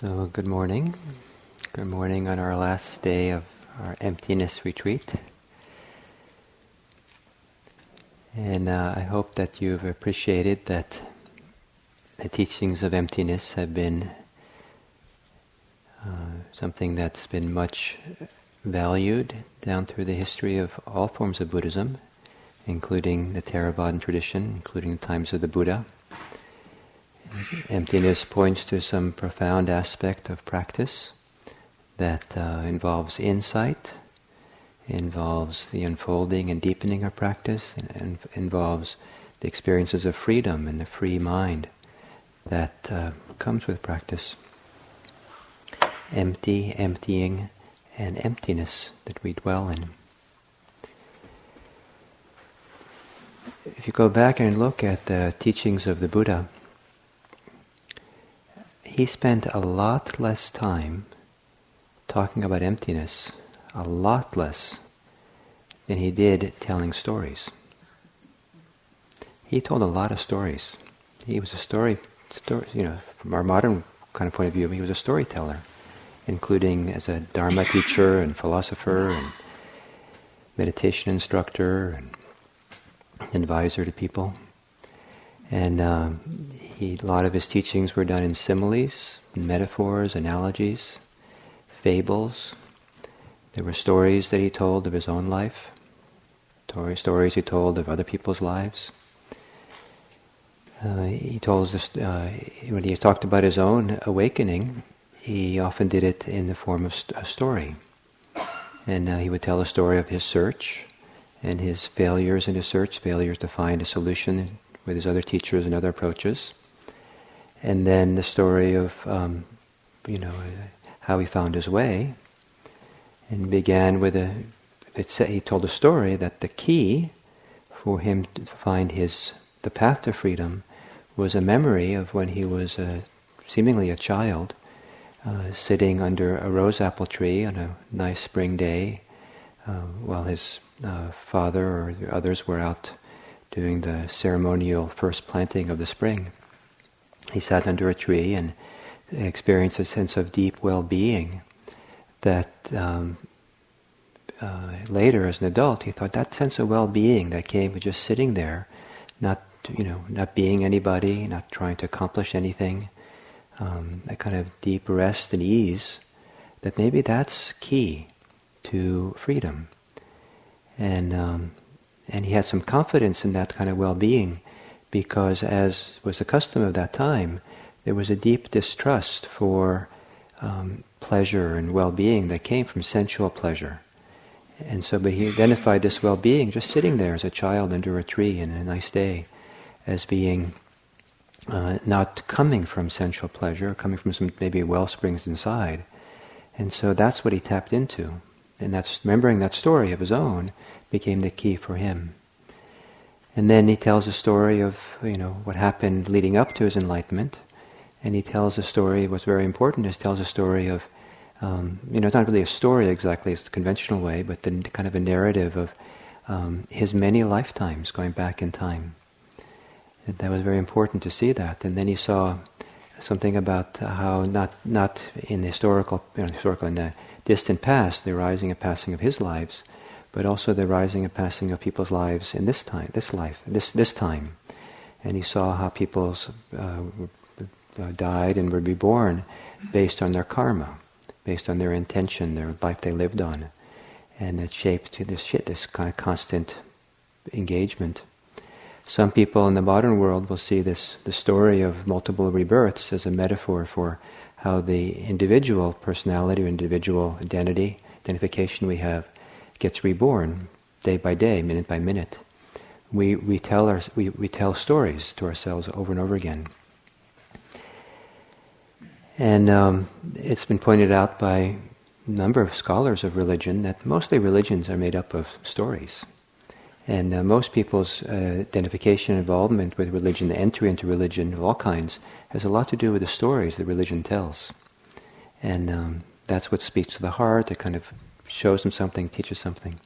So, good morning. Good morning on our last day of our emptiness retreat. And uh, I hope that you've appreciated that the teachings of emptiness have been uh, something that's been much valued down through the history of all forms of Buddhism, including the Theravadan tradition, including the times of the Buddha. Emptiness points to some profound aspect of practice that uh, involves insight, involves the unfolding and deepening of practice, and, involves the experiences of freedom and the free mind that uh, comes with practice. Empty, emptying, and emptiness that we dwell in. If you go back and look at the teachings of the Buddha, he spent a lot less time talking about emptiness, a lot less than he did telling stories. He told a lot of stories. He was a story, story, you know, from our modern kind of point of view, he was a storyteller, including as a Dharma teacher and philosopher and meditation instructor and advisor to people. And um, he, a lot of his teachings were done in similes, metaphors, analogies, fables. There were stories that he told of his own life, stories he told of other people's lives. Uh, he told us uh, when he talked about his own awakening, he often did it in the form of st- a story. And uh, he would tell a story of his search and his failures in his search, failures to find a solution with his other teachers and other approaches and then the story of um, you know how he found his way, and began with a. He told a story that the key for him to find his the path to freedom was a memory of when he was a, seemingly a child, uh, sitting under a rose apple tree on a nice spring day, uh, while his uh, father or others were out doing the ceremonial first planting of the spring he sat under a tree and experienced a sense of deep well-being that um, uh, later as an adult he thought that sense of well-being that came with just sitting there not you know not being anybody not trying to accomplish anything um, that kind of deep rest and ease that maybe that's key to freedom. And um, and he had some confidence in that kind of well-being because, as was the custom of that time, there was a deep distrust for um, pleasure and well-being that came from sensual pleasure. And so, but he identified this well-being just sitting there as a child under a tree in a nice day, as being uh, not coming from sensual pleasure, coming from some maybe well springs inside. And so that's what he tapped into. And that's remembering that story of his own became the key for him. And then he tells a story of you know what happened leading up to his enlightenment, and he tells a story. What's very important is tells a story of um, you know it's not really a story exactly, it's the conventional way, but the kind of a narrative of um, his many lifetimes going back in time. And that was very important to see that. And then he saw something about how not not in the historical you know, historical in the distant past the rising and passing of his lives but also the rising and passing of people's lives in this time, this life, this this time. And he saw how people uh, uh, died and were reborn based on their karma, based on their intention, their life they lived on, and it shaped to this shit, this kind of constant engagement. Some people in the modern world will see this the story of multiple rebirths as a metaphor for how the individual personality or individual identity, identification we have gets reborn day by day, minute by minute. We, we, tell our, we, we tell stories to ourselves over and over again. And um, it's been pointed out by a number of scholars of religion that mostly religions are made up of stories. And uh, most people's uh, identification and involvement with religion, the entry into religion of all kinds, has a lot to do with the stories that religion tells. And um, that's what speaks to the heart, it kind of shows them something, teaches something.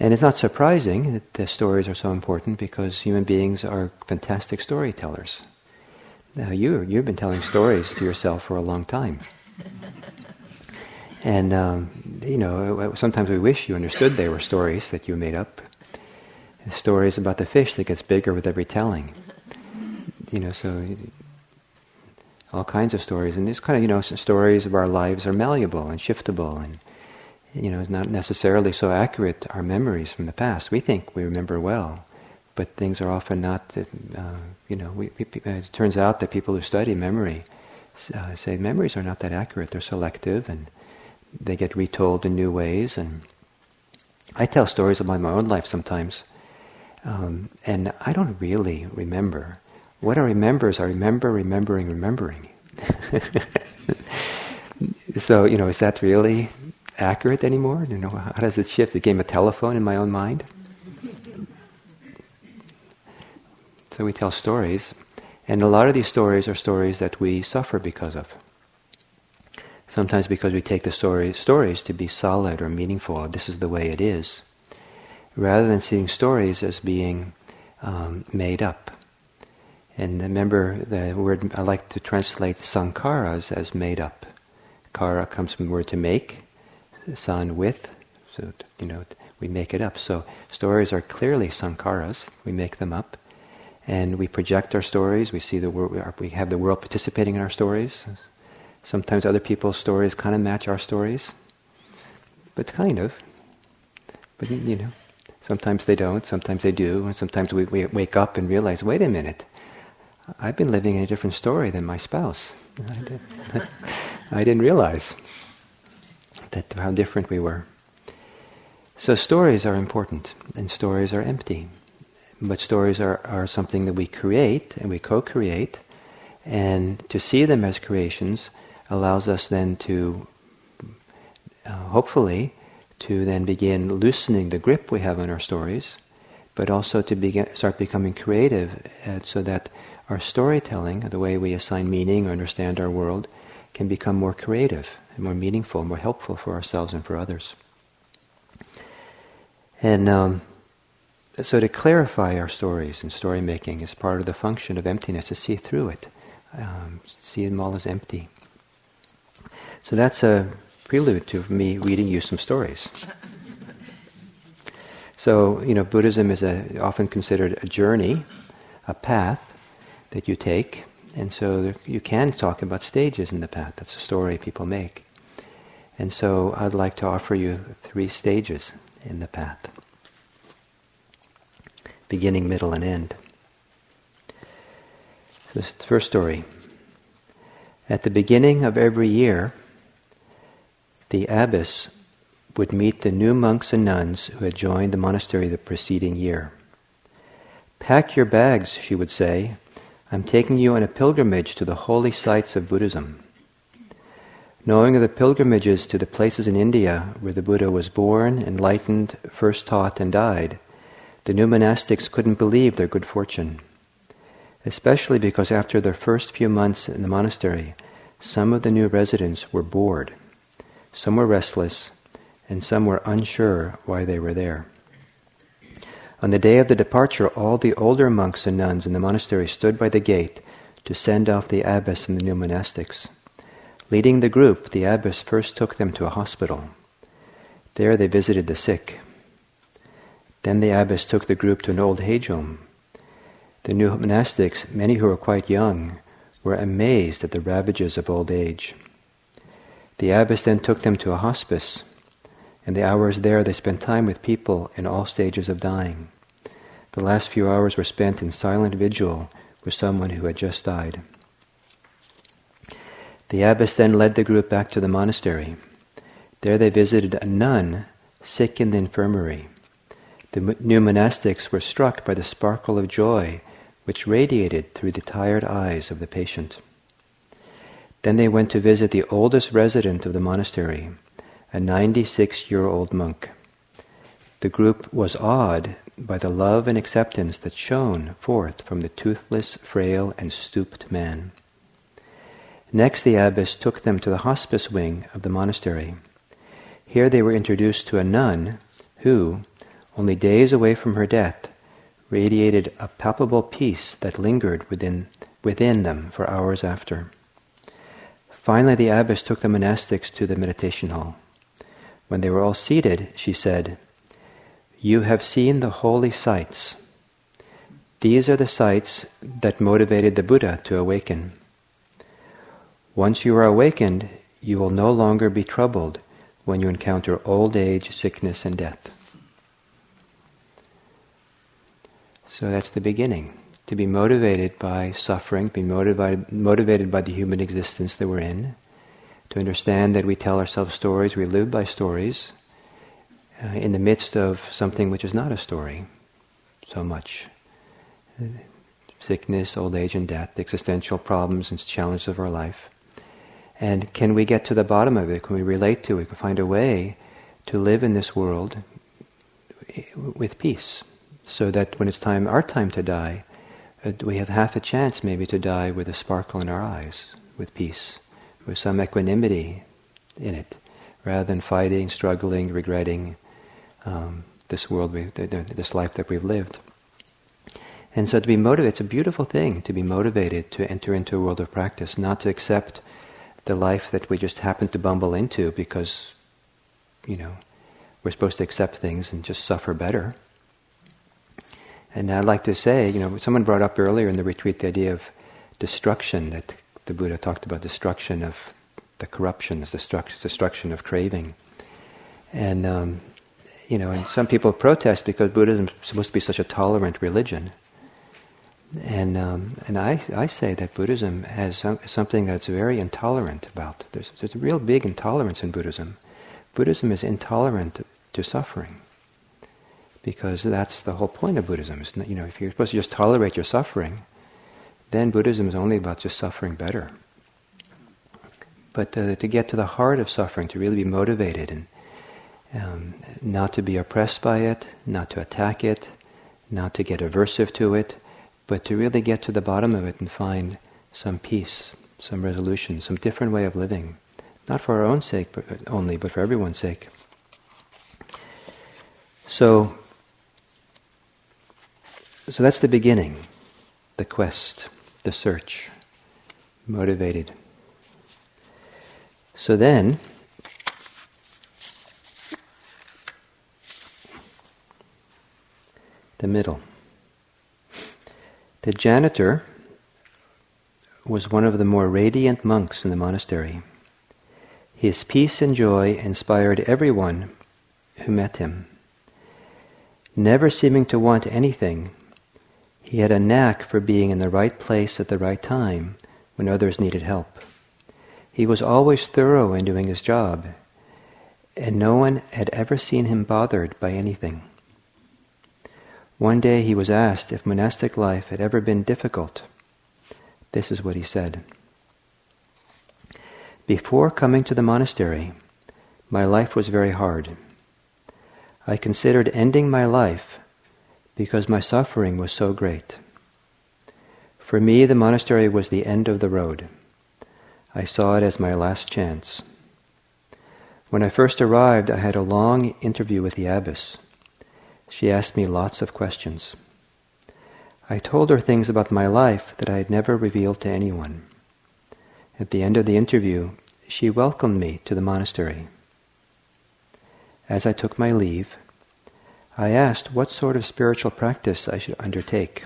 And it's not surprising that the stories are so important because human beings are fantastic storytellers. Now you you've been telling stories to yourself for a long time, and um, you know sometimes we wish you understood they were stories that you made up. Stories about the fish that gets bigger with every telling. You know, so all kinds of stories, and these kind of you know stories of our lives are malleable and shiftable, and you know, it's not necessarily so accurate. Our memories from the past, we think we remember well, but things are often not. Uh, you know, we, we, it turns out that people who study memory uh, say memories are not that accurate. They're selective, and they get retold in new ways. And I tell stories about my own life sometimes, um, and I don't really remember. What I remember is I remember remembering remembering. so you know, is that really accurate anymore? You know, how does it shift? It became a telephone in my own mind. So we tell stories, and a lot of these stories are stories that we suffer because of. Sometimes because we take the story, stories to be solid or meaningful, this is the way it is, rather than seeing stories as being um, made up. And remember, the word I like to translate sankharas as made up. Kara comes from the word to make, san with, so you know we make it up. So stories are clearly sankharas. We make them up, and we project our stories. We see the world. We have the world participating in our stories. Sometimes other people's stories kind of match our stories, but kind of. But you know, sometimes they don't. Sometimes they do, and sometimes we, we wake up and realize, wait a minute, I've been living in a different story than my spouse. I, did. I didn't realize that how different we were. So stories are important, and stories are empty. But stories are, are something that we create and we co-create, and to see them as creations allows us then to, uh, hopefully, to then begin loosening the grip we have on our stories, but also to begin, start becoming creative uh, so that our storytelling, the way we assign meaning or understand our world, can become more creative and more meaningful, more helpful for ourselves and for others. And um, so to clarify our stories and story making is part of the function of emptiness, to see through it, um, see them all as empty. So that's a prelude to me reading you some stories. So, you know, Buddhism is a, often considered a journey, a path that you take, and so there, you can talk about stages in the path. That's a story people make. And so I'd like to offer you three stages in the path beginning, middle, and end. So this first story. At the beginning of every year, the abbess would meet the new monks and nuns who had joined the monastery the preceding year. Pack your bags, she would say. I'm taking you on a pilgrimage to the holy sites of Buddhism. Knowing of the pilgrimages to the places in India where the Buddha was born, enlightened, first taught, and died, the new monastics couldn't believe their good fortune. Especially because after their first few months in the monastery, some of the new residents were bored, some were restless, and some were unsure why they were there. On the day of the departure, all the older monks and nuns in the monastery stood by the gate to send off the abbess and the new monastics. Leading the group, the abbess first took them to a hospital. There they visited the sick. Then the abbess took the group to an old age home. The new monastics, many who were quite young, were amazed at the ravages of old age. The abbess then took them to a hospice, and the hours there they spent time with people in all stages of dying. The last few hours were spent in silent vigil with someone who had just died. The abbess then led the group back to the monastery. There they visited a nun sick in the infirmary. The new monastics were struck by the sparkle of joy which radiated through the tired eyes of the patient. Then they went to visit the oldest resident of the monastery, a 96 year old monk. The group was awed by the love and acceptance that shone forth from the toothless, frail, and stooped man. Next, the abbess took them to the hospice wing of the monastery. Here they were introduced to a nun who, only days away from her death, radiated a palpable peace that lingered within within them for hours after. Finally, the abbess took the monastics to the meditation hall. When they were all seated, she said, You have seen the holy sights. These are the sights that motivated the Buddha to awaken. Once you are awakened, you will no longer be troubled when you encounter old age, sickness, and death. So that's the beginning. To be motivated by suffering, be motivated, motivated by the human existence that we're in, to understand that we tell ourselves stories, we live by stories, uh, in the midst of something which is not a story so much. Sickness, old age, and death, existential problems and challenges of our life. And can we get to the bottom of it? Can we relate to it? Can we find a way to live in this world with peace? So that when it's time, our time to die, uh, we have half a chance maybe to die with a sparkle in our eyes, with peace, with some equanimity in it, rather than fighting, struggling, regretting um, this world, we, this life that we've lived. And so to be motivated, it's a beautiful thing to be motivated to enter into a world of practice, not to accept the life that we just happen to bumble into because, you know, we're supposed to accept things and just suffer better. And I'd like to say, you know, someone brought up earlier in the retreat the idea of destruction, that the Buddha talked about destruction of the corruptions, destruction, destruction of craving. And, um, you know, and some people protest because Buddhism is supposed to be such a tolerant religion. And um, and I I say that Buddhism has some, something that's very intolerant about. There's there's a real big intolerance in Buddhism. Buddhism is intolerant to suffering, because that's the whole point of Buddhism. Is you know if you're supposed to just tolerate your suffering, then Buddhism is only about just suffering better. But uh, to get to the heart of suffering, to really be motivated and um, not to be oppressed by it, not to attack it, not to get aversive to it but to really get to the bottom of it and find some peace, some resolution, some different way of living, not for our own sake but only, but for everyone's sake. So, so that's the beginning, the quest, the search, motivated. So then, the middle. The janitor was one of the more radiant monks in the monastery. His peace and joy inspired everyone who met him. Never seeming to want anything, he had a knack for being in the right place at the right time when others needed help. He was always thorough in doing his job, and no one had ever seen him bothered by anything. One day he was asked if monastic life had ever been difficult. This is what he said. Before coming to the monastery, my life was very hard. I considered ending my life because my suffering was so great. For me, the monastery was the end of the road. I saw it as my last chance. When I first arrived, I had a long interview with the abbess. She asked me lots of questions. I told her things about my life that I had never revealed to anyone. At the end of the interview, she welcomed me to the monastery. As I took my leave, I asked what sort of spiritual practice I should undertake.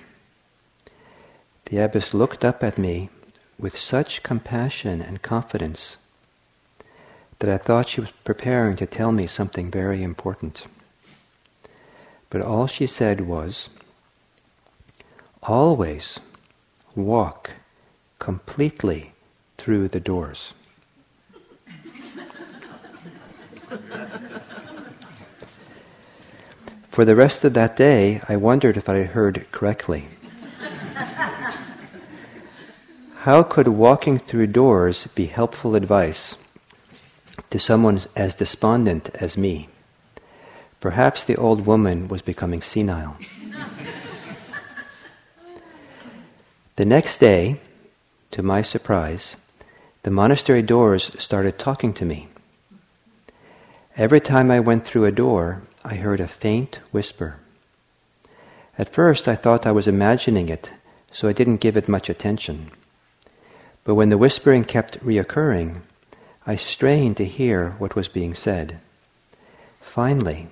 The abbess looked up at me with such compassion and confidence that I thought she was preparing to tell me something very important. But all she said was, always walk completely through the doors. For the rest of that day, I wondered if I had heard correctly. How could walking through doors be helpful advice to someone as despondent as me? Perhaps the old woman was becoming senile. the next day, to my surprise, the monastery doors started talking to me. Every time I went through a door, I heard a faint whisper. At first, I thought I was imagining it, so I didn't give it much attention. But when the whispering kept reoccurring, I strained to hear what was being said. Finally,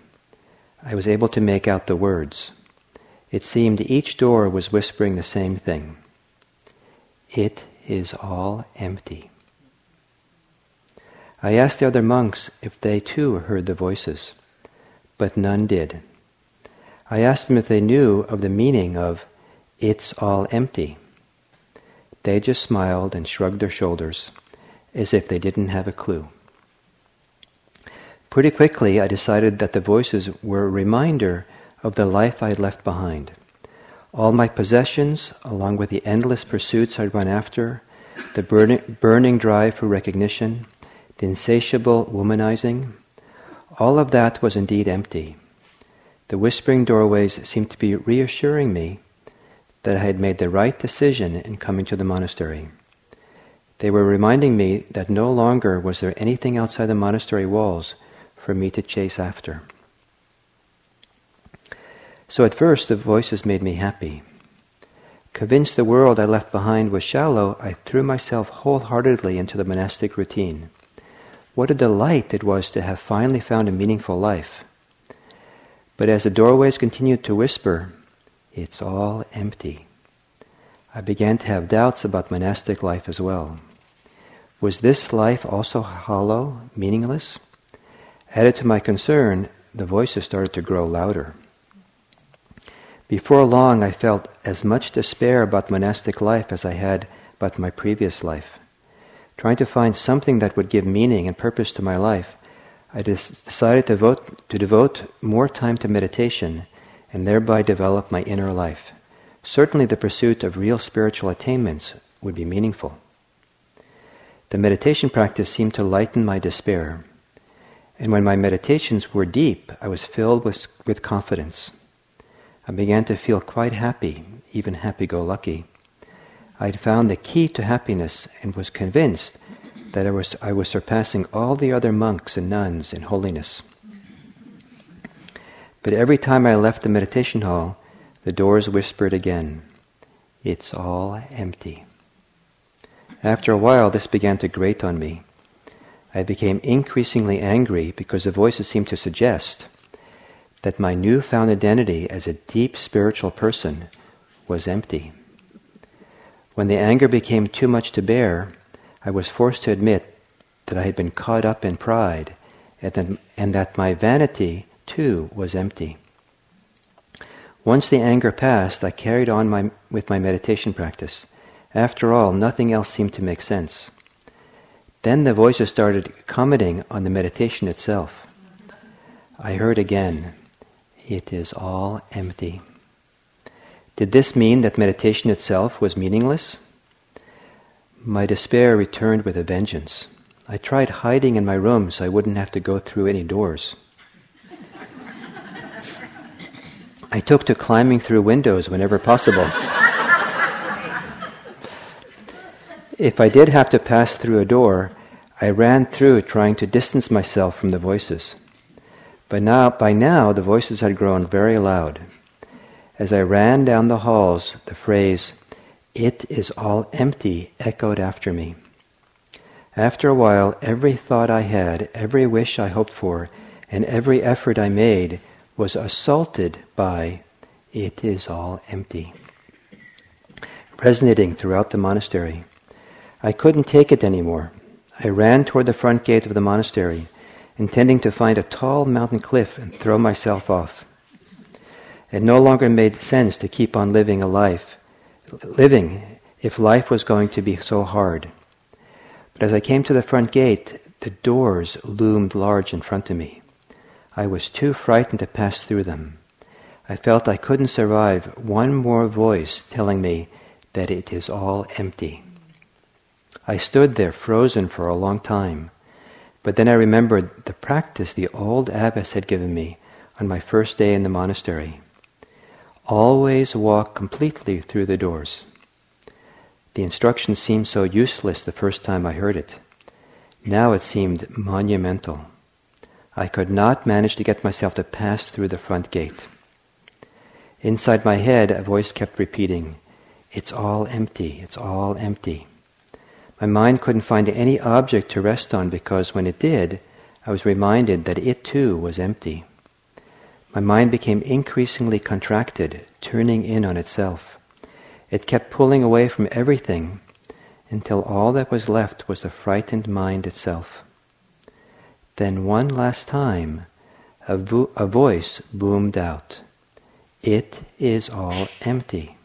I was able to make out the words. It seemed each door was whispering the same thing. It is all empty. I asked the other monks if they too heard the voices, but none did. I asked them if they knew of the meaning of it's all empty. They just smiled and shrugged their shoulders as if they didn't have a clue. Pretty quickly, I decided that the voices were a reminder of the life I had left behind. All my possessions, along with the endless pursuits I'd run after, the burning, burning drive for recognition, the insatiable womanizing, all of that was indeed empty. The whispering doorways seemed to be reassuring me that I had made the right decision in coming to the monastery. They were reminding me that no longer was there anything outside the monastery walls for me to chase after. So at first the voices made me happy. Convinced the world I left behind was shallow, I threw myself wholeheartedly into the monastic routine. What a delight it was to have finally found a meaningful life. But as the doorways continued to whisper, it's all empty, I began to have doubts about monastic life as well. Was this life also hollow, meaningless? Added to my concern, the voices started to grow louder. Before long, I felt as much despair about monastic life as I had about my previous life. Trying to find something that would give meaning and purpose to my life, I decided to, vote, to devote more time to meditation and thereby develop my inner life. Certainly, the pursuit of real spiritual attainments would be meaningful. The meditation practice seemed to lighten my despair. And when my meditations were deep, I was filled with, with confidence. I began to feel quite happy, even happy go lucky. I had found the key to happiness and was convinced that I was, I was surpassing all the other monks and nuns in holiness. But every time I left the meditation hall, the doors whispered again, It's all empty. After a while, this began to grate on me. I became increasingly angry because the voices seemed to suggest that my newfound identity as a deep spiritual person was empty. When the anger became too much to bear, I was forced to admit that I had been caught up in pride and that, my vanity, too, was empty. Once the anger passed, I carried on my, with my meditation practice. After all, nothing else seemed to make sense. Then the voices started commenting on the meditation itself. I heard again, it is all empty. Did this mean that meditation itself was meaningless? My despair returned with a vengeance. I tried hiding in my room so I wouldn't have to go through any doors. I took to climbing through windows whenever possible. if I did have to pass through a door, I ran through trying to distance myself from the voices. But now, by now, the voices had grown very loud. As I ran down the halls, the phrase, It is all empty, echoed after me. After a while, every thought I had, every wish I hoped for, and every effort I made was assaulted by, It is all empty, resonating throughout the monastery. I couldn't take it anymore. I ran toward the front gate of the monastery, intending to find a tall mountain cliff and throw myself off. It no longer made sense to keep on living a life, living if life was going to be so hard. But as I came to the front gate, the doors loomed large in front of me. I was too frightened to pass through them. I felt I couldn't survive one more voice telling me that it is all empty. I stood there frozen for a long time. But then I remembered the practice the old abbess had given me on my first day in the monastery. Always walk completely through the doors. The instruction seemed so useless the first time I heard it. Now it seemed monumental. I could not manage to get myself to pass through the front gate. Inside my head, a voice kept repeating, it's all empty, it's all empty. My mind couldn't find any object to rest on because when it did, I was reminded that it too was empty. My mind became increasingly contracted, turning in on itself. It kept pulling away from everything until all that was left was the frightened mind itself. Then one last time, a, vo- a voice boomed out. It is all empty.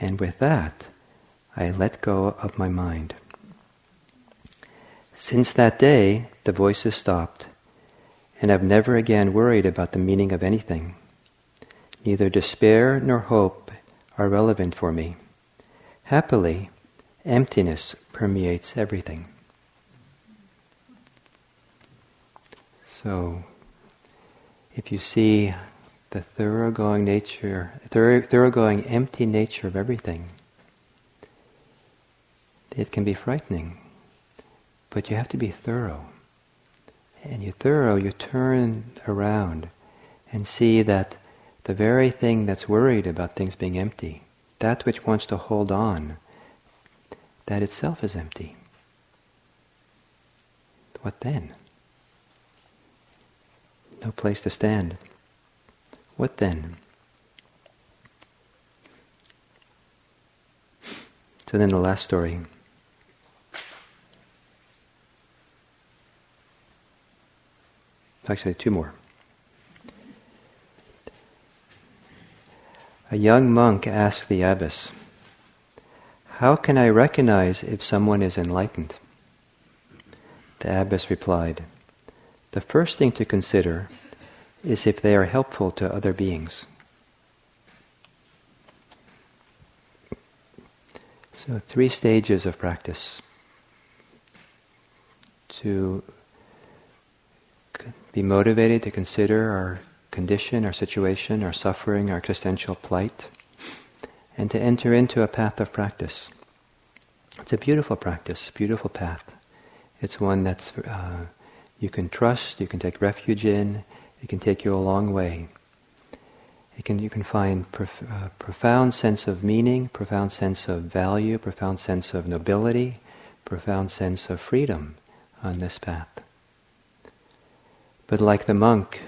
And with that, I let go of my mind. Since that day, the voices stopped, and I've never again worried about the meaning of anything. Neither despair nor hope are relevant for me. Happily, emptiness permeates everything. So, if you see the thoroughgoing nature, thoroughgoing empty nature of everything, it can be frightening. But you have to be thorough. And you thorough, you turn around and see that the very thing that's worried about things being empty, that which wants to hold on, that itself is empty. What then? No place to stand. What then? So then the last story. Actually, two more. A young monk asked the abbess, How can I recognize if someone is enlightened? The abbess replied, The first thing to consider is if they are helpful to other beings. So, three stages of practice to be motivated to consider our condition, our situation, our suffering, our existential plight, and to enter into a path of practice. It's a beautiful practice, beautiful path. It's one that uh, you can trust, you can take refuge in, it can take you a long way. It can, you can find prof- uh, profound sense of meaning, profound sense of value, profound sense of nobility, profound sense of freedom on this path. But like the monk,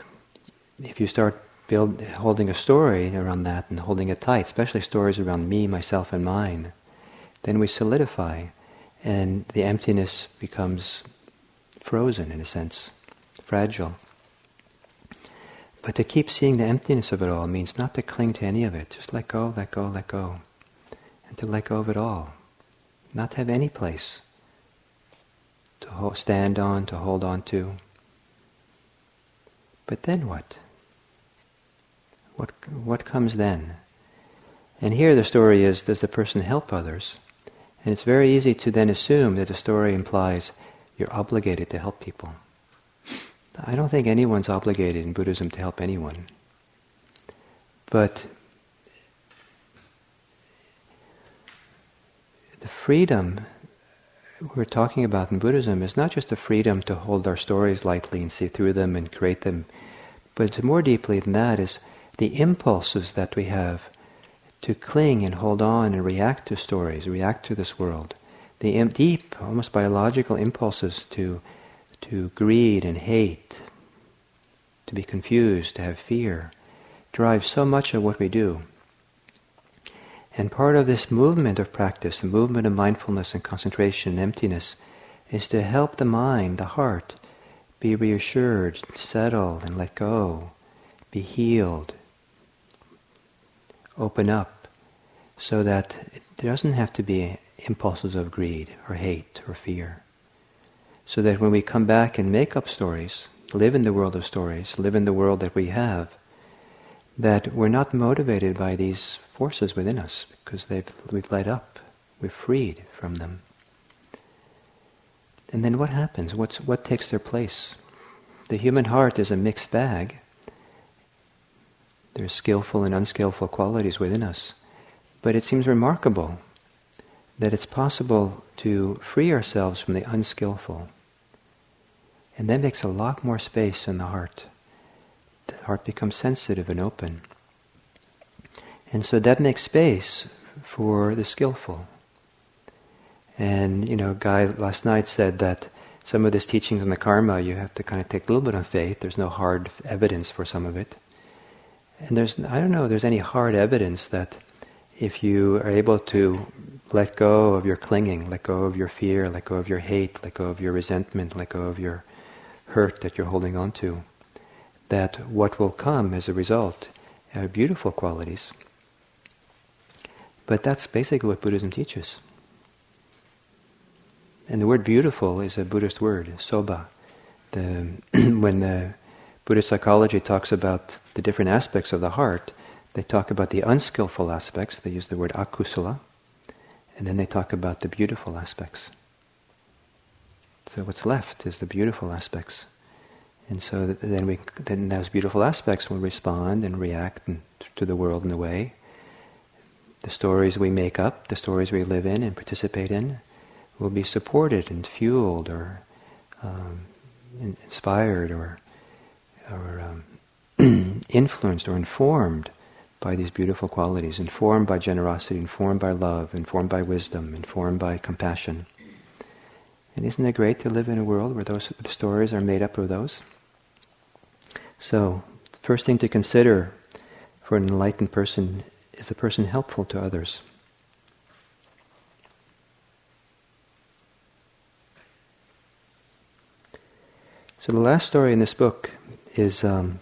if you start build, holding a story around that and holding it tight, especially stories around me, myself, and mine, then we solidify and the emptiness becomes frozen in a sense, fragile. But to keep seeing the emptiness of it all means not to cling to any of it. Just let go, let go, let go. And to let go of it all. Not to have any place to stand on, to hold on to. But then what? What, what comes then? And here the story is, does the person help others? And it's very easy to then assume that the story implies you're obligated to help people. I don't think anyone's obligated in Buddhism to help anyone. But the freedom we're talking about in Buddhism is not just the freedom to hold our stories lightly and see through them and create them, but more deeply than that is the impulses that we have to cling and hold on and react to stories, react to this world. The deep, almost biological impulses to, to greed and hate, to be confused, to have fear, drive so much of what we do. And part of this movement of practice, the movement of mindfulness and concentration and emptiness, is to help the mind, the heart, be reassured, settle, and let go, be healed, open up, so that there doesn't have to be impulses of greed or hate or fear. So that when we come back and make up stories, live in the world of stories, live in the world that we have, that we're not motivated by these forces within us because they've, we've let up, we're freed from them. And then what happens? What's, what takes their place? The human heart is a mixed bag. There's skillful and unskillful qualities within us. But it seems remarkable that it's possible to free ourselves from the unskillful. And that makes a lot more space in the heart the heart becomes sensitive and open. And so that makes space for the skillful. And, you know, Guy last night said that some of this teachings on the karma, you have to kind of take a little bit of faith. There's no hard evidence for some of it. And there's, I don't know if there's any hard evidence that if you are able to let go of your clinging, let go of your fear, let go of your hate, let go of your resentment, let go of your hurt that you're holding on to, that what will come as a result are beautiful qualities. But that's basically what Buddhism teaches. And the word beautiful is a Buddhist word, soba. The, when the Buddhist psychology talks about the different aspects of the heart, they talk about the unskillful aspects, they use the word akusala, and then they talk about the beautiful aspects. So what's left is the beautiful aspects. And so then we then those beautiful aspects will respond and react to the world in a way. The stories we make up, the stories we live in and participate in, will be supported and fueled or um, inspired or or um, influenced or informed by these beautiful qualities, informed by generosity, informed by love, informed by wisdom, informed by compassion. And isn't it great to live in a world where those stories are made up of those? So, the first thing to consider for an enlightened person is the person helpful to others. So the last story in this book is um,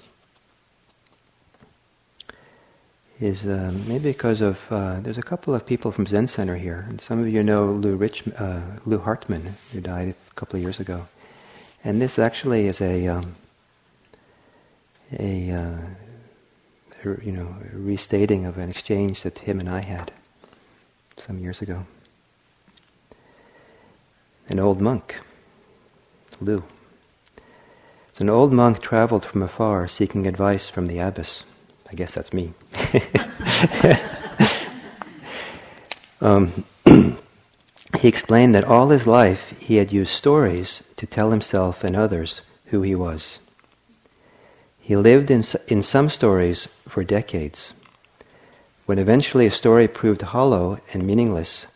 is uh, maybe because of uh, there's a couple of people from Zen Center here, and some of you know Lou Rich uh, Lou Hartman, who died a couple of years ago, and this actually is a um, a, uh, you know restating of an exchange that him and I had some years ago. An old monk, Lou. So an old monk traveled from afar seeking advice from the abbess. I guess that's me. um, he explained that all his life he had used stories to tell himself and others who he was. He lived in, in some stories for decades. When eventually a story proved hollow and meaningless,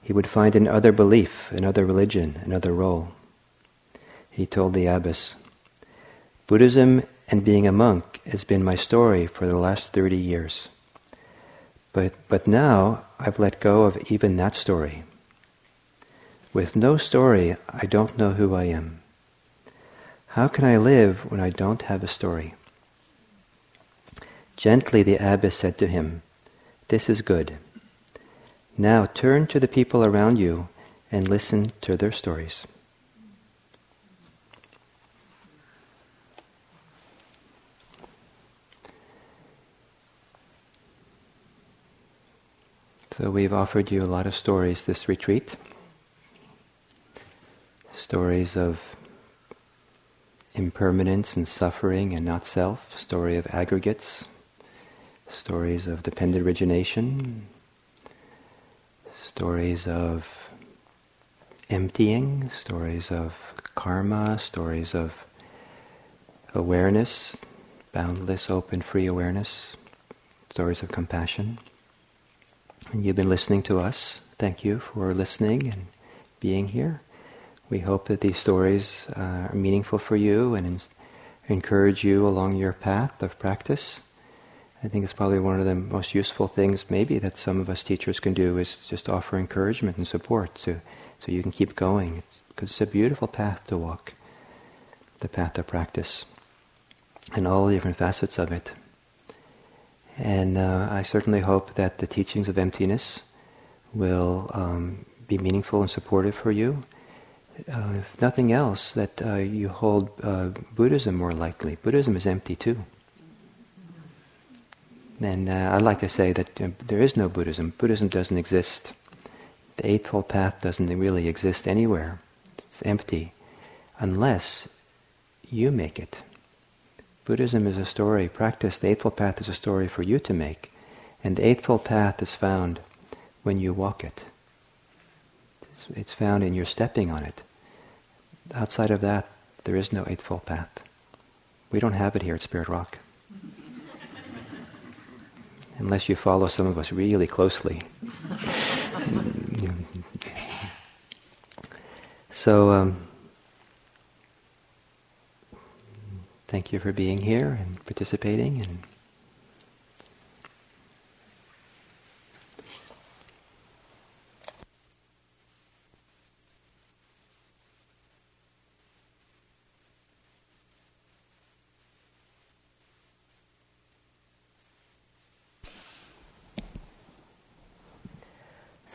he would find another belief, another religion, another role. He told the abbess, Buddhism and being a monk has been my story for the last 30 years. But, but now I've let go of even that story. With no story, I don't know who I am. How can I live when I don't have a story? Gently the abbess said to him, This is good. Now turn to the people around you and listen to their stories. So we've offered you a lot of stories this retreat. Stories of impermanence and suffering and not self, story of aggregates, stories of dependent origination, stories of emptying, stories of karma, stories of awareness, boundless, open, free awareness, stories of compassion. And you've been listening to us. Thank you for listening and being here. We hope that these stories uh, are meaningful for you and encourage you along your path of practice. I think it's probably one of the most useful things, maybe, that some of us teachers can do is just offer encouragement and support so, so you can keep going. It's, because it's a beautiful path to walk, the path of practice, and all the different facets of it. And uh, I certainly hope that the teachings of emptiness will um, be meaningful and supportive for you. Uh, if nothing else, that uh, you hold uh, Buddhism more likely. Buddhism is empty too. And uh, I like to say that uh, there is no Buddhism. Buddhism doesn't exist. The Eightfold Path doesn't really exist anywhere. It's empty unless you make it. Buddhism is a story, practice, the Eightfold Path is a story for you to make. And the Eightfold Path is found when you walk it. It's, found in your stepping on it. Outside of that, there is no Eightfold Path. We don't have it here at Spirit Rock. Unless you follow some of us really closely. so, um, thank you for being here and participating and.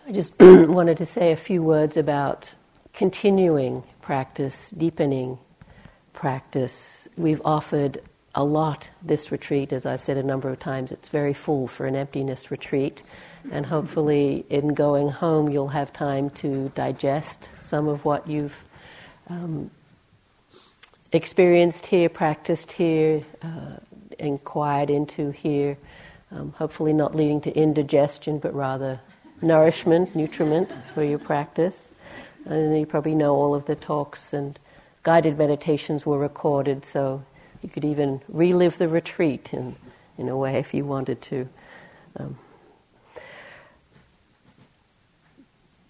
I just wanted to say a few words about continuing practice, deepening practice. We've offered a lot this retreat, as I've said a number of times. It's very full for an emptiness retreat, and hopefully, in going home, you'll have time to digest some of what you've um, experienced here, practiced here, uh, inquired into here. Um, hopefully, not leading to indigestion, but rather nourishment, nutriment for your practice. And you probably know all of the talks and guided meditations were recorded, so you could even relive the retreat in, in a way if you wanted to. Um,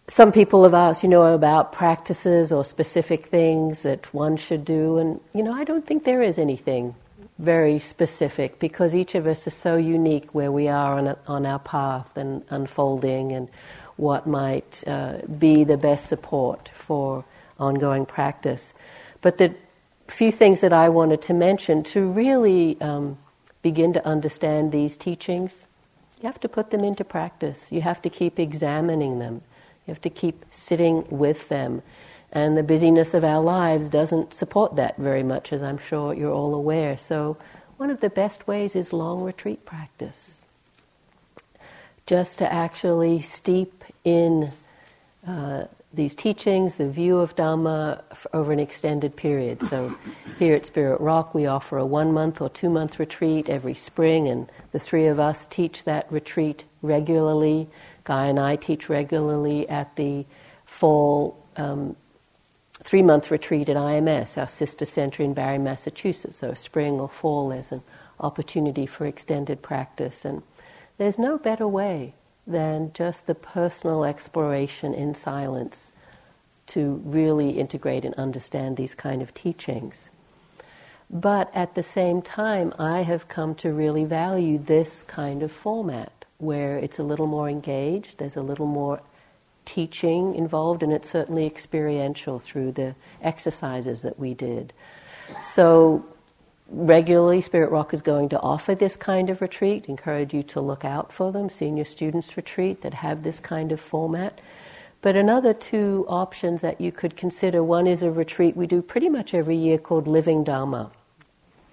some people have asked, you know, about practices or specific things that one should do, and you know, I don't think there is anything very specific because each of us is so unique where we are on, a, on our path and unfolding and what might uh, be the best support for ongoing practice. But the few things that I wanted to mention to really um, begin to understand these teachings, you have to put them into practice. You have to keep examining them. You have to keep sitting with them and the busyness of our lives doesn't support that very much, as I'm sure you're all aware. So, one of the best ways is long retreat practice. Just to actually steep in uh, these teachings, the view of Dhamma over an extended period. So, here at Spirit Rock, we offer a one month or two month retreat every spring, and the three of us teach that retreat regularly. Guy and I teach regularly at the fall um, three month retreat at IMS, our sister center in Barre, Massachusetts. So, spring or fall, there's an opportunity for extended practice. And there's no better way than just the personal exploration in silence to really integrate and understand these kind of teachings. But at the same time, I have come to really value this kind of format where it's a little more engaged, there's a little more teaching involved, and it's certainly experiential through the exercises that we did. So, regularly, Spirit Rock is going to offer this kind of retreat. Encourage you to look out for them, senior students retreat that have this kind of format. But another two options that you could consider one is a retreat we do pretty much every year called Living Dharma.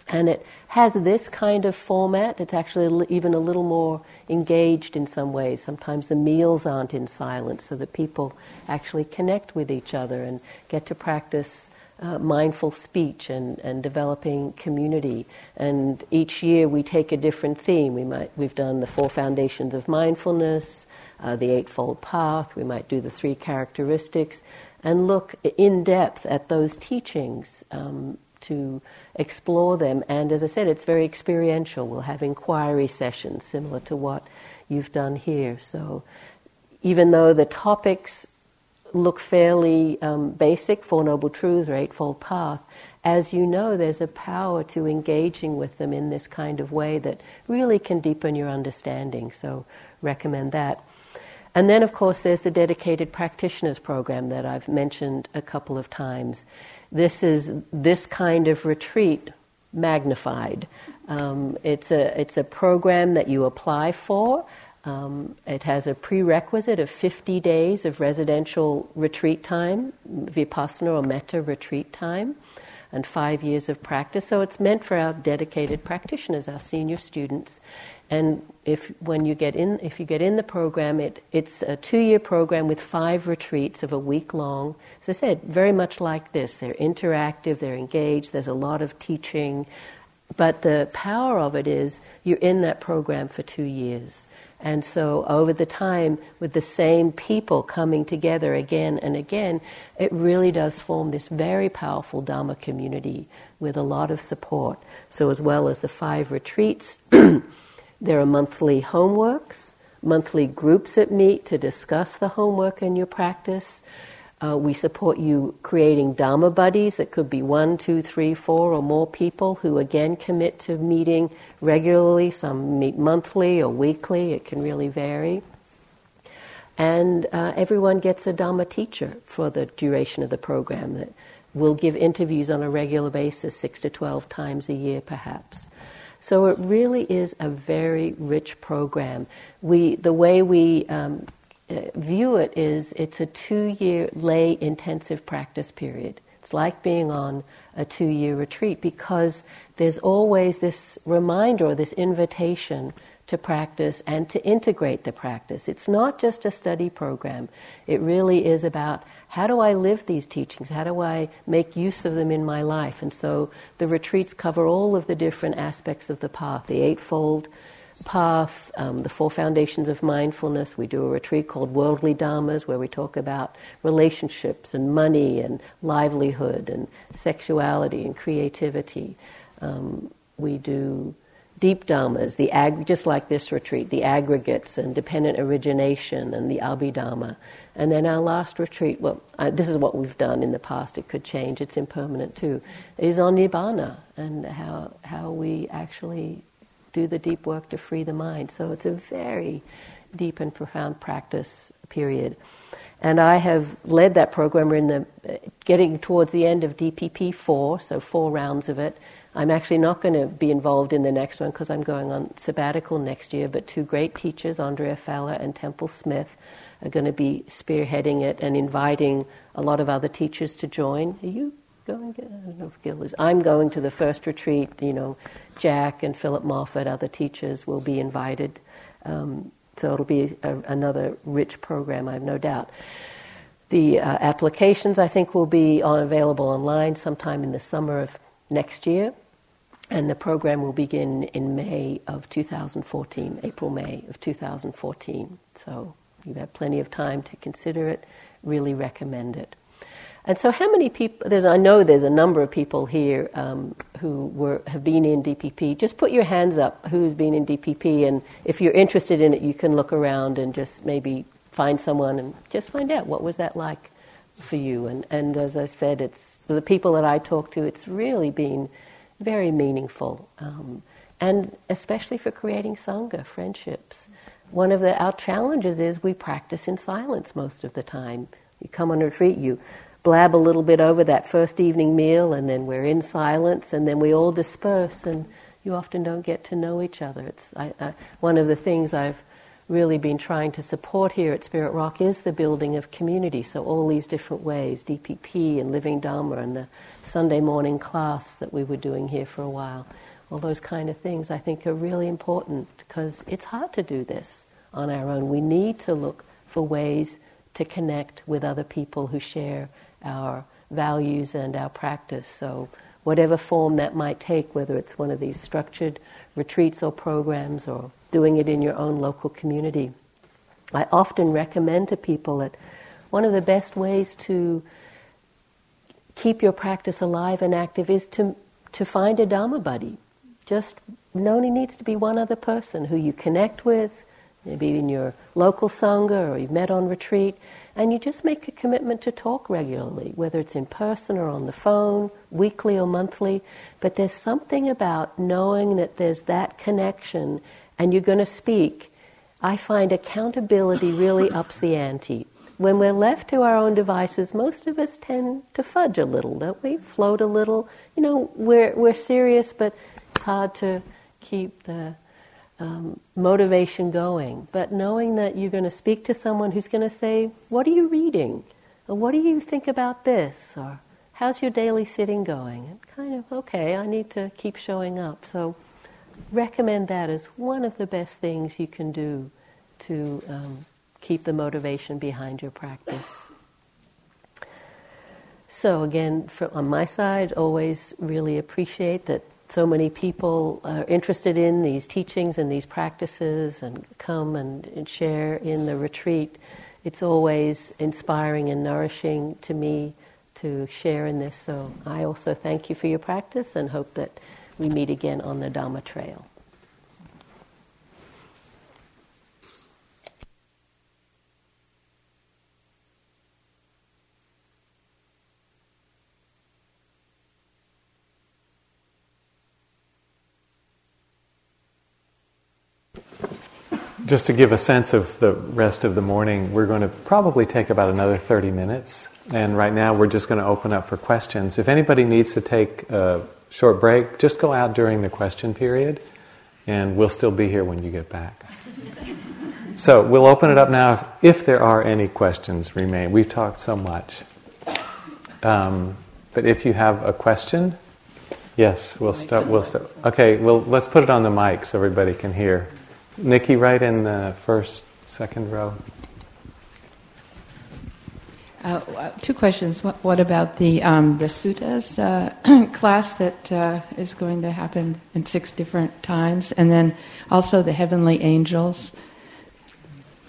And it has this kind of format. It's actually even a little more engaged in some ways. Sometimes the meals aren't in silence, so that people actually connect with each other and get to practice uh, mindful speech and, and developing community. And each year we take a different theme. We might, we've done the four foundations of mindfulness, uh, the Eightfold Path, we might do the three characteristics, and look in depth at those teachings um, to explore them. And as I said, it's very experiential. We'll have inquiry sessions similar to what you've done here. So even though the topics look fairly um, basic, Four Noble Truths or Eightfold Path, as you know, there's a power to engaging with them in this kind of way that really can deepen your understanding. So, recommend that. And then, of course, there's the dedicated practitioners program that I've mentioned a couple of times. This is this kind of retreat magnified. Um, it's, a, it's a program that you apply for. Um, it has a prerequisite of 50 days of residential retreat time, vipassana or metta retreat time, and five years of practice. So it's meant for our dedicated practitioners, our senior students. And if when you get in, if you get in the program, it, it's a two-year program with five retreats of a week long. As I said, very much like this. They're interactive, they're engaged. There's a lot of teaching, but the power of it is you're in that program for two years. And so, over the time, with the same people coming together again and again, it really does form this very powerful Dharma community with a lot of support. So, as well as the five retreats, There are monthly homeworks, monthly groups that meet to discuss the homework and your practice. Uh, we support you creating Dharma buddies that could be one, two, three, four, or more people who again commit to meeting regularly. Some meet monthly or weekly, it can really vary. And uh, everyone gets a Dharma teacher for the duration of the program that will give interviews on a regular basis, six to 12 times a year perhaps. So it really is a very rich program. We, the way we um, view it is it's a two year lay intensive practice period. It's like being on a two year retreat because there's always this reminder or this invitation to practice and to integrate the practice. It's not just a study program, it really is about how do I live these teachings? How do I make use of them in my life? And so the retreats cover all of the different aspects of the path the Eightfold path, um, the four foundations of mindfulness. We do a retreat called Worldly Dharmas where we talk about relationships and money and livelihood and sexuality and creativity. Um, we do deep dharmas, the ag- just like this retreat, the aggregates and dependent origination and the abhidharma. And then our last retreat, well, this is what we've done in the past, it could change, it's impermanent too, is on nibbana and how, how we actually do the deep work to free the mind. So it's a very deep and profound practice period. And I have led that program. We're in the getting towards the end of DPP four, so four rounds of it. I'm actually not going to be involved in the next one because I'm going on sabbatical next year. But two great teachers, Andrea Fella and Tempel Smith, are going to be spearheading it and inviting a lot of other teachers to join. Are you going? I don't know if Gil is. I'm going to the first retreat. You know, Jack and Phillip Moffitt, other teachers, will be invited. Um, so it'll be a, another rich program, I have no doubt. The uh, applications, I think, will be on, available online sometime in the summer of next year, and the program will begin in May of 2014, April, May of 2014. So you have plenty of time to consider it, really recommend it. And so, how many people? There's, I know there's a number of people here um, who were have been in DPP. Just put your hands up. Who's been in DPP? And if you're interested in it, you can look around and just maybe find someone and just find out what was that like for you. And and as I said, it's for the people that I talk to. It's really been very meaningful, um, and especially for creating sangha friendships. One of the our challenges is we practice in silence most of the time. You come on retreat, you blab a little bit over that first evening meal, and then we're in silence, and then we all disperse, and you often don't get to know each other. It's I, I, one of the things I've really been trying to support here at Spirit Rock is the building of community. So all these different ways, DPP and Living Dharma, and the Sunday morning class that we were doing here for a while, all those kind of things, I think are really important because it's hard to do this on our own. We need to look for ways to connect with other people who share our values and our practice. So, whatever form that might take, whether it's one of these structured retreats or programs or doing it in your own local community, I often recommend to people that one of the best ways to keep your practice alive and active is to, to find a Dharma buddy. Just only needs to be one other person who you connect with, maybe in your local Sangha or you've met on retreat, and you just make a commitment to talk regularly, whether it's in person or on the phone, weekly or monthly. But there's something about knowing that there's that connection and you're going to speak. I find accountability really ups the ante. When we're left to our own devices, most of us tend to fudge a little, don't we? Float a little. You know, we're, we're serious, but it's hard to keep the um, motivation going, but knowing that you're going to speak to someone who's going to say, What are you reading? Or what do you think about this? Or how's your daily sitting going? And kind of, okay, I need to keep showing up. So, recommend that as one of the best things you can do to um, keep the motivation behind your practice. So, again, on my side, always really appreciate that so many people are interested in these teachings and these practices and come and, and, share in the retreat. It's always inspiring and nourishing to me to share in this. So I also thank you for your practice and hope that we meet again on the Dharma Trail. Just to give a sense of the rest of the morning, we're going to probably take about another 30 minutes. And right now, we're just going to open up for questions. If anybody needs to take a short break, just go out during the question period, and we'll still be here when you get back. So we'll open it up now if, if there are any questions remain. We've talked so much. Um, but if you have a question, yes, we'll stop. We'll start. Okay, well, let's put it on the mic so everybody can hear. Nikki, right in the first, second row. Uh, uh, two questions. What, what about the um, the suttas uh, class that uh, is going to happen in six different times, and then also the heavenly angels?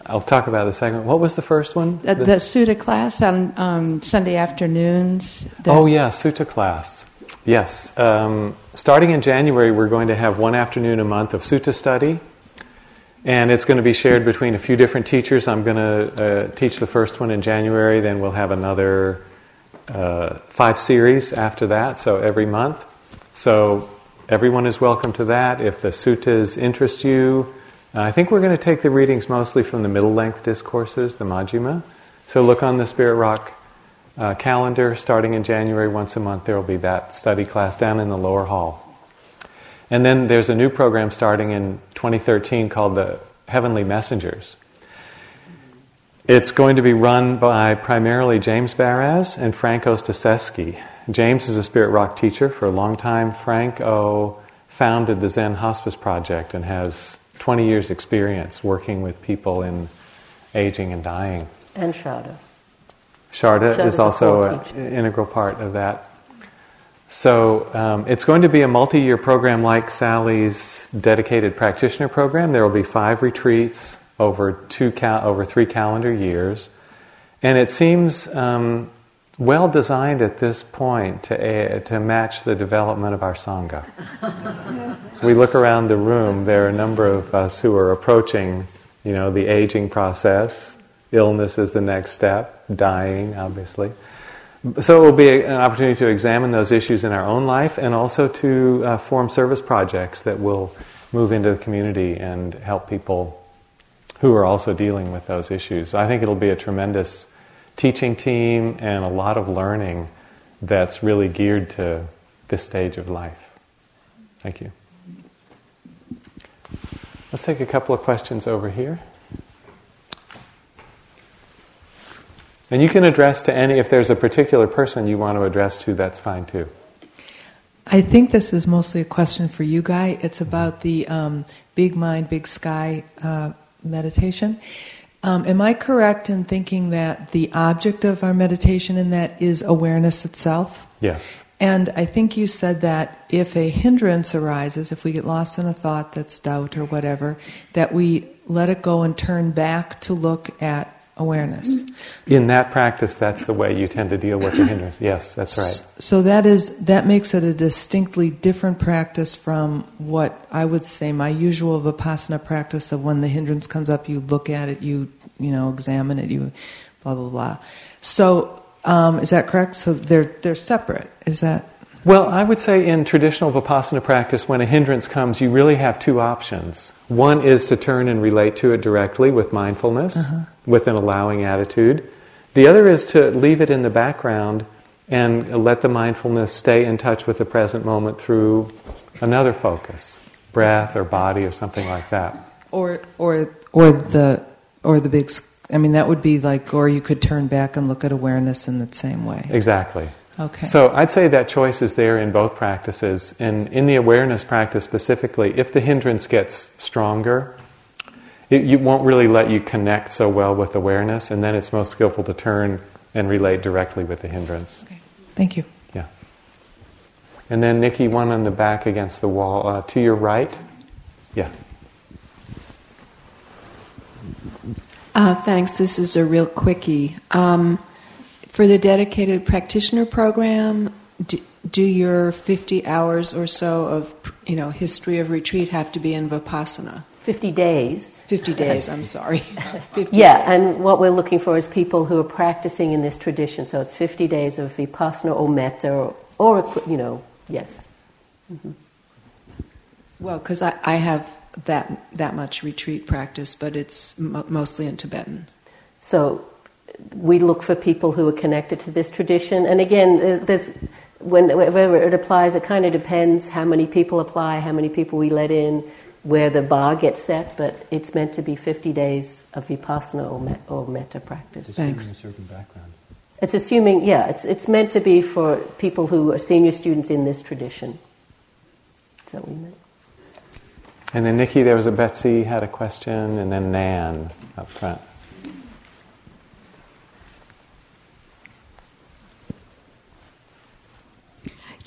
I'll talk about the second. What was the first one? The, the sutta class on um, Sunday afternoons. The oh yeah, sutta class. Yes, um, starting in January, we're going to have one afternoon a month of sutta study and it's going to be shared between a few different teachers. I'm going to uh, teach the first one in January, then we'll have another uh, five series after that, so every month. So everyone is welcome to that. If the suttas interest you, uh, I think we're going to take the readings mostly from the middle length discourses, the Majjhima. So look on the Spirit Rock uh, calendar. Starting in January, once a month, there will be that study class down in the lower hall. And then there's a new program starting in 2013 called the Heavenly Messengers. It's going to be run by primarily James Baraz and Franco Ostaseski. James is a Spirit Rock teacher for a long time. Frank O founded the Zen Hospice Project and has 20 years' experience working with people in aging and dying. And Sharda. Sharda is also an integral part of that so um, it's going to be a multi-year program like Sally's dedicated practitioner program. There will be five retreats over two cal- over three calendar years, and it seems um, well designed at this point to uh, to match the development of our sangha. so we look around the room. There are a number of us who are approaching, you know, the aging process. Illness is the next step. Dying, obviously. So it will be an opportunity to examine those issues in our own life and also to uh, form service projects that will move into the community and help people who are also dealing with those issues. I think it'll be a tremendous teaching team and a lot of learning that's really geared to this stage of life. Thank you. Let's take a couple of questions over here. And you can address to any, if there's a particular person you want to address to, that's fine too. I think this is mostly a question for you, Guy. It's about the um, big mind, big sky uh, meditation. Um, am I correct in thinking that the object of our meditation in that is awareness itself? Yes. And I think you said that if a hindrance arises, if we get lost in a thought that's doubt or whatever, that we let it go and turn back to look at awareness. In that practice, that's the way you tend to deal with the hindrance. Yes, that's right. So that is that makes it a distinctly different practice from what I would say my usual vipassana practice of when the hindrance comes up, you look at it, you you know examine it, you blah blah blah. So um, is that correct? So they're they're separate. Is that? Well, I would say in traditional Vipassana practice, when a hindrance comes, you really have two options. One is to turn and relate to it directly with mindfulness, uh-huh. with an allowing attitude. The other is to leave it in the background and let the mindfulness stay in touch with the present moment through another focus, breath or body or something like that. Or, or, or the, or the big. I mean, that would be like, or you could turn back and look at awareness in the same way. Exactly. Okay. So I'd say that choice is there in both practices. And in the awareness practice specifically, if the hindrance gets stronger, it, it won't really let you connect so well with awareness, and then it's most skillful to turn and relate directly with the hindrance. Okay. Thank you. Yeah. And then Nikki, one on the back against the wall, uh, to your right. Yeah. Uh, thanks. This is a real quickie. Um, for the dedicated practitioner program, do, do, your 50 hours or so of you know history of retreat have to be in vipassana? 50 days. 50 days, I'm sorry. 50 yeah, days. and what we're looking for is people who are practicing in this tradition. So it's 50 days of vipassana or metta or, or you know, yes. Mm-hmm. Well, because I, I have that that much retreat practice, but it's mo- mostly in Tibetan. So we look for people who are connected to this tradition. And again, there's, there's whenever it applies, it kind of depends how many people apply, how many people we let in, where the bar gets set. But it's meant to be 50 days of vipassana or, met, or metta practice. Thanks. A certain background. It's assuming, yeah, it's, it's meant to be for people who are senior students in this tradition. Is that what you meant? And then Nikki, there was a Betsy had a question, and then Nan up front.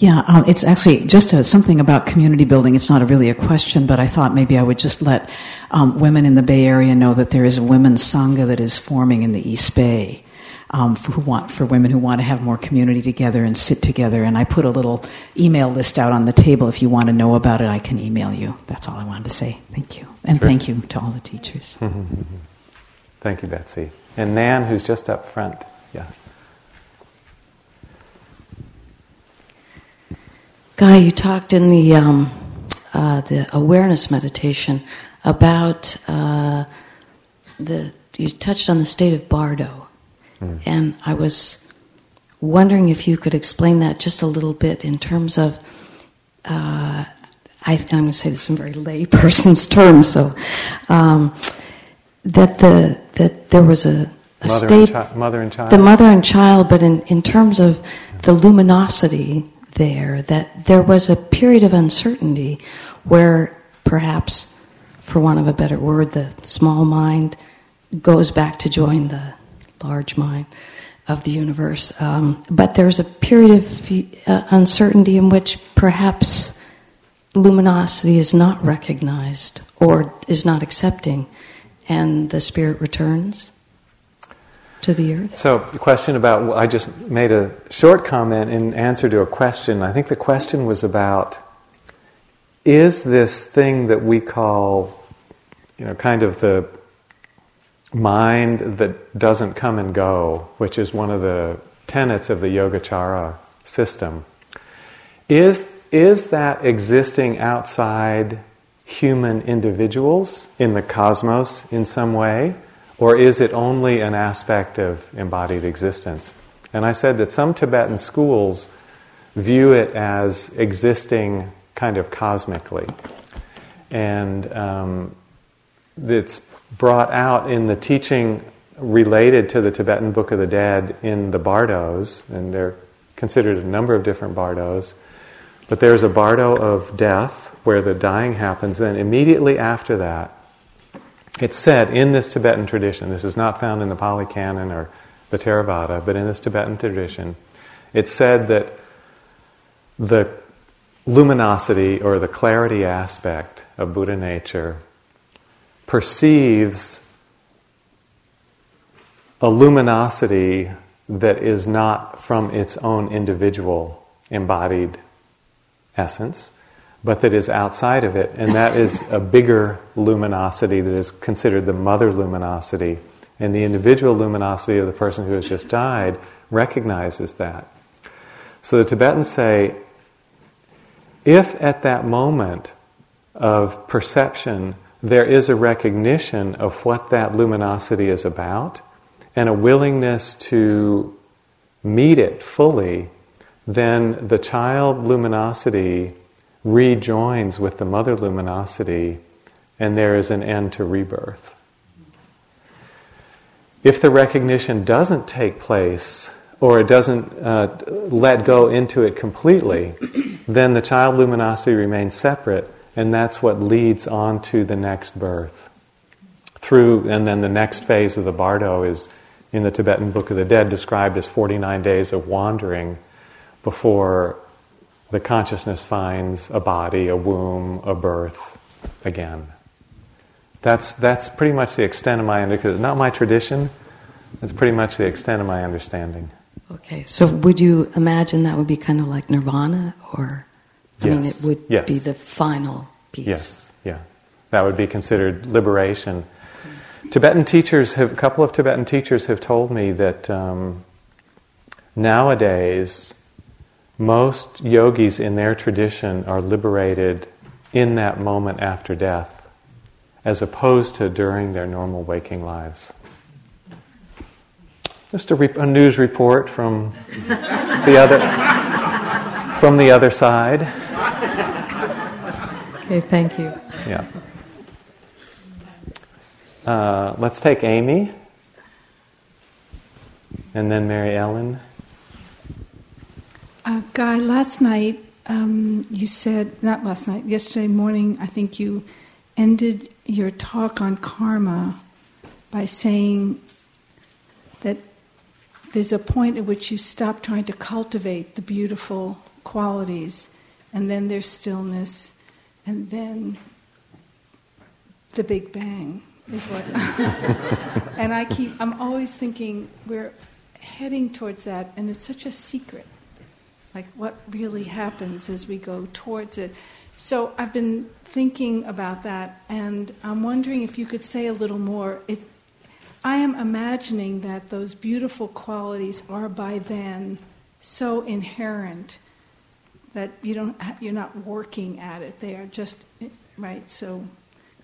Yeah, um, it's actually just a, something about community building. It's not a, really a question, but I thought maybe I would just let um, women in the Bay Area know that there is a women's sangha that is forming in the East Bay. Um, for, who want, for women who want to have more community together and sit together. And I put a little email list out on the table. If you want to know about it, I can email you. That's all I wanted to say. Thank you. And Sure. thank you to all the teachers. Thank you, Betsy. And Nan, who's just up front. Yeah. Guy, you talked in the um, uh, the awareness meditation about uh, the. You touched on the state of bardo, and I was wondering if you could explain that just a little bit in terms of. Uh, I, I'm going to say this in very layperson's terms, so um, that the that there was a, a Mother, state and chi- mother and child. the mother and child, but in, in terms of the luminosity there, that there was a period of uncertainty where perhaps, for want of a better word, the small mind goes back to join the large mind of the universe. Um, but there's a period of uh, uncertainty in which perhaps luminosity is not recognized or is not accepting, and the spirit returns to the earth. So, the question about I just made a short comment in answer to a question. I think the question was about is this thing that we call, you know, kind of the mind that doesn't come and go, which is one of the tenets of the Yogacara system, is, is that existing outside human individuals in the cosmos in some way? Or is it only an aspect of embodied existence? And I said that some Tibetan schools view it as existing kind of cosmically. And um, it's brought out in the teaching related to the Tibetan Book of the Dead in the bardos, and they're considered a number of different bardos. But there's a bardo of death where the dying happens, then immediately after that, it's said in this Tibetan tradition, this is not found in the Pali Canon or the Theravada, but in this Tibetan tradition, it's said that the luminosity or the clarity aspect of Buddha nature perceives a luminosity that is not from its own individual embodied essence, but that is outside of it. And that is a bigger luminosity that is considered the mother luminosity. And the individual luminosity of the person who has just died recognizes that. So the Tibetans say if at that moment of perception there is a recognition of what that luminosity is about and a willingness to meet it fully, then the child luminosity rejoins with the mother luminosity and there is an end to rebirth. If the recognition doesn't take place or it doesn't uh, let go into it completely, then the child luminosity remains separate, and that's what leads on to the next birth. Through, and then the next phase of the bardo is in the Tibetan Book of the Dead described as 49 days of wandering before the consciousness finds a body, a womb, a birth again. That's, that's pretty much the extent of my understanding. Not my tradition, it's pretty much the extent of my understanding. Okay, so would you imagine that would be kind of like nirvana, or I mean, it would yes. be the final piece? Yes, yeah. That would be considered liberation. Tibetan teachers have, a couple of Tibetan teachers have told me that um, nowadays most yogis in their tradition are liberated in that moment after death as opposed to during their normal waking lives. Just a, re- a news report from the other from the other side. Okay, thank you. Yeah. Uh, let's take Amy, and then Mary Ellen. Uh, Guy, last night um, you said, not last night, yesterday morning, I think you ended your talk on karma by saying that there's a point at which you stop trying to cultivate the beautiful qualities, and then there's stillness, and then the Big Bang is what. and I keep, I'm always thinking we're heading towards that, and it's such a secret. Like what really happens as we go towards it. So I've been thinking about that, and I'm wondering if you could say a little more. It, I am imagining that those beautiful qualities are by then so inherent that you don't you're not working at it. They are just right. So,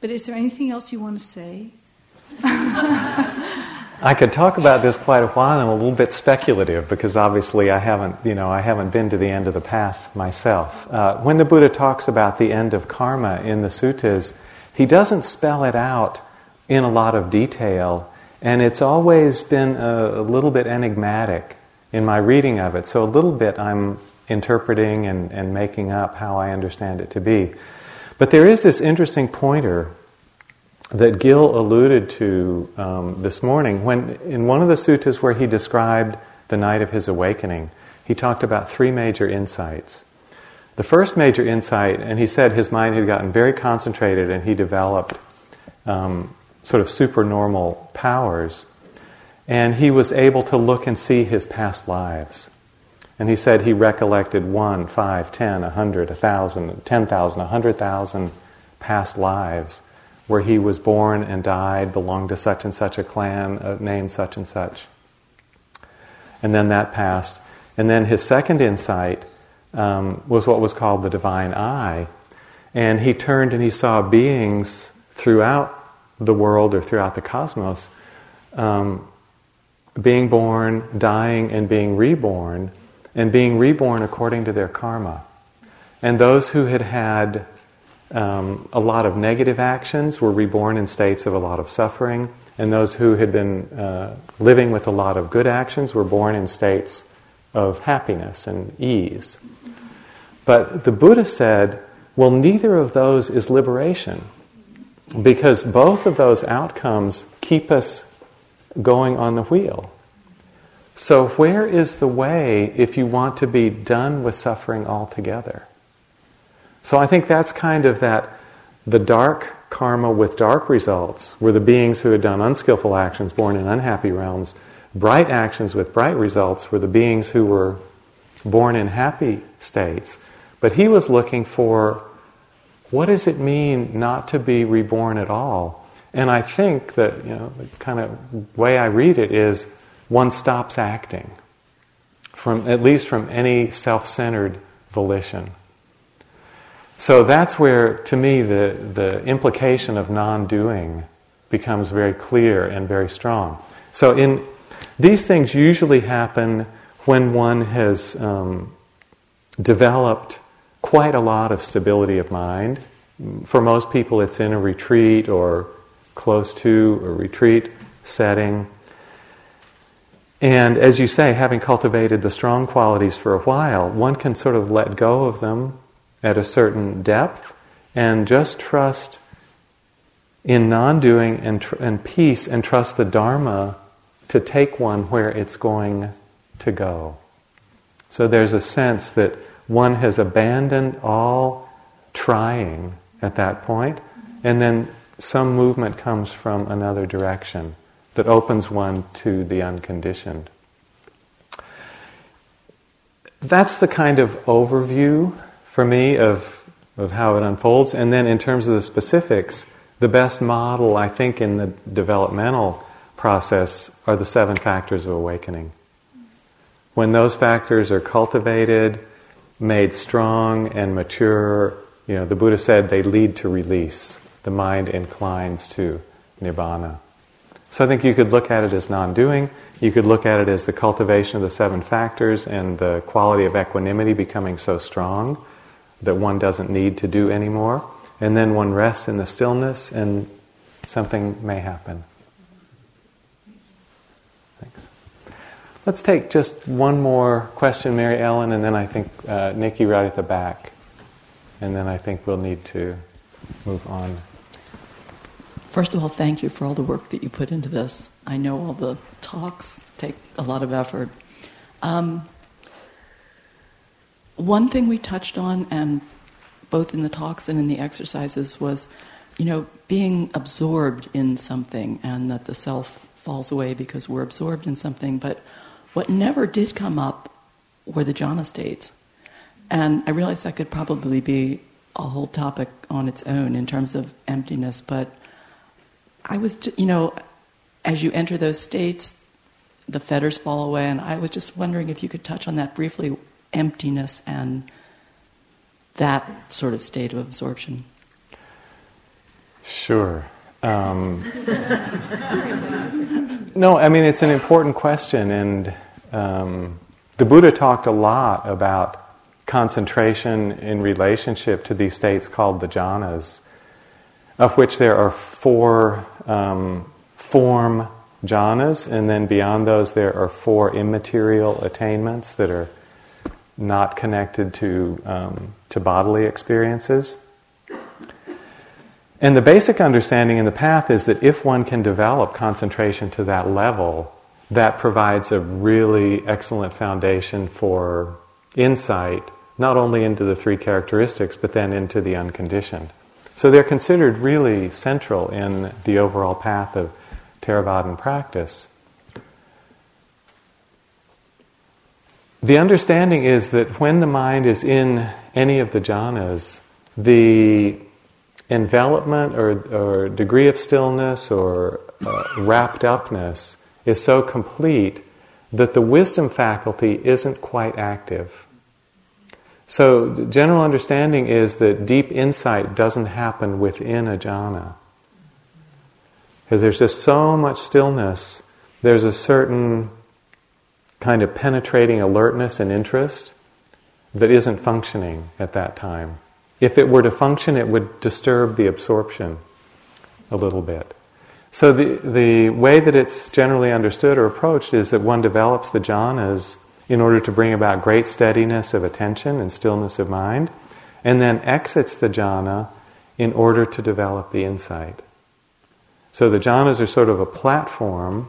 but is there anything else you want to say? I could talk about this quite a while. I'm a little bit speculative because obviously I haven't, you know, I haven't been to the end of the path myself. Uh, when the Buddha talks about the end of karma in the suttas, he doesn't spell it out in a lot of detail, and it's always been a, a little bit enigmatic in my reading of it. So a little bit I'm interpreting and, and making up how I understand it to be. But there is this interesting pointer that Gil alluded to um, this morning when in one of the suttas where he described the night of his awakening, he talked about three major insights. The first major insight, and he said his mind had gotten very concentrated and he developed um, sort of supernormal powers, and he was able to look and see his past lives. And he said he recollected one, five, ten, a hundred, a thousand, ten thousand, a hundred thousand past lives where he was born and died, belonged to such and such a clan, uh, named such and such. And then that passed. And then his second insight um, was what was called the divine eye. And he turned and he saw beings throughout the world or throughout the cosmos um, being born, dying, and being reborn, and being reborn according to their karma. And those who had had um, a lot of negative actions were reborn in states of a lot of suffering, and those who had been uh, living with a lot of good actions were born in states of happiness and ease. But the Buddha said, well, neither of those is liberation, because both of those outcomes keep us going on the wheel. So, where is the way if you want to be done with suffering altogether? So I think that's kind of that the dark karma with dark results were the beings who had done unskillful actions born in unhappy realms. Bright actions with bright results were the beings who were born in happy states. But he was looking for what does it mean not to be reborn at all? And I think that, you know, the kind of way I read it is one stops acting from at least from any self-centered volition. So that's where, to me, the, the implication of non doing becomes very clear and very strong. So, in these things usually happen when one has um, developed quite a lot of stability of mind. For most people, it's in a retreat or close to a retreat setting. And as you say, having cultivated the strong qualities for a while, one can sort of let go of them at a certain depth and just trust in non doing and, tr- and peace and trust the Dharma to take one where it's going to go. So there's a sense that one has abandoned all trying at that point, and then some movement comes from another direction that opens one to the unconditioned. That's the kind of overview for me of, of how it unfolds. And then in terms of the specifics, the best model, I think, in the developmental process are the seven factors of awakening. When those factors are cultivated, made strong and mature, you know, the Buddha said they lead to release. the mind inclines to nibbana. So I think you could look at it as non doing. You could look at it as the cultivation of the seven factors and the quality of equanimity becoming so strong that one doesn't need to do anymore. And then one rests in the stillness and something may happen. Thanks. Let's take just one more question, Mary Ellen, and then I think uh, Nikki right at the back. And then I think we'll need to move on. First of all, thank you for all the work that you put into this. I know all the talks take a lot of effort. Um, one thing we touched on, and both in the talks and in the exercises, was you know being absorbed in something, and that the self falls away because we're absorbed in something. But what never did come up were the jhana states, and I realized that could probably be a whole topic on its own in terms of emptiness, but I was, you know, as you enter those states, the fetters fall away, and I was just wondering if you could touch on that briefly emptiness and that sort of state of absorption. Sure. Um, no, I mean, it's an important question, and um, the Buddha talked a lot about concentration in relationship to these states called the jhanas, of which there are four um, form jhanas, and then beyond those, there are four immaterial attainments that are not connected to, um, to bodily experiences. And the basic understanding in the path is that if one can develop concentration to that level, that provides a really excellent foundation for insight, not only into the three characteristics, but then into the unconditioned. So they're considered really central in the overall path of Theravadan practice. The understanding is that when the mind is in any of the jhanas, the envelopment or, or degree of stillness or uh, wrapped upness is so complete that the wisdom faculty isn't quite active. So, the general understanding is that deep insight doesn't happen within a jhana. Because there's just so much stillness, there's a certain kind of penetrating alertness and interest that isn't functioning at that time. If it were to function, it would disturb the absorption a little bit. So, the, the way that it's generally understood or approached is that one develops the jhanas in order to bring about great steadiness of attention and stillness of mind, and then exits the jhana in order to develop the insight. So the jhanas are sort of a platform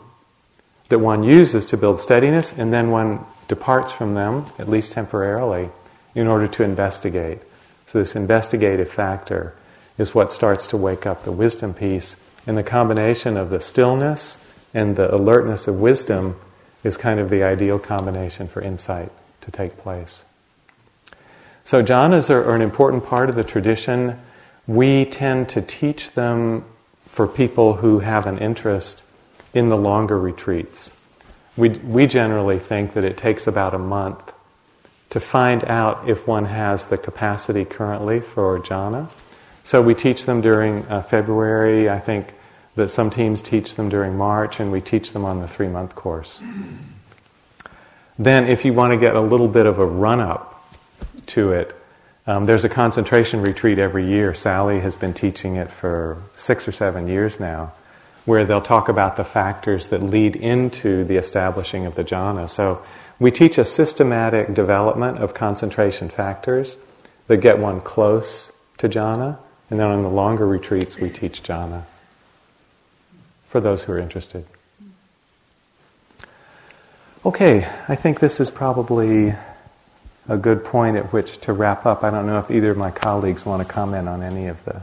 that one uses to build steadiness, and then one departs from them, at least temporarily, in order to investigate. So this investigative factor is what starts to wake up the wisdom piece, and the combination of the stillness and the alertness of wisdom is kind of the ideal combination for insight to take place. So, jhanas are, are an important part of the tradition. We tend to teach them for people who have an interest in the longer retreats. We, we generally think that it takes about a month to find out if one has the capacity currently for jhana. So we teach them during uh, February. I think that some teams teach them during March, and we teach them on the three month course. Then, if you want to get a little bit of a run up to it, um, there's a concentration retreat every year. Sally has been teaching it for six or seven years now, where they'll talk about the factors that lead into the establishing of the jhana. So, we teach a systematic development of concentration factors that get one close to jhana, and then on the longer retreats, we teach jhana for those who are interested. Okay, I think this is probably a good point at which to wrap up. I don't know if either of my colleagues want to comment on any of the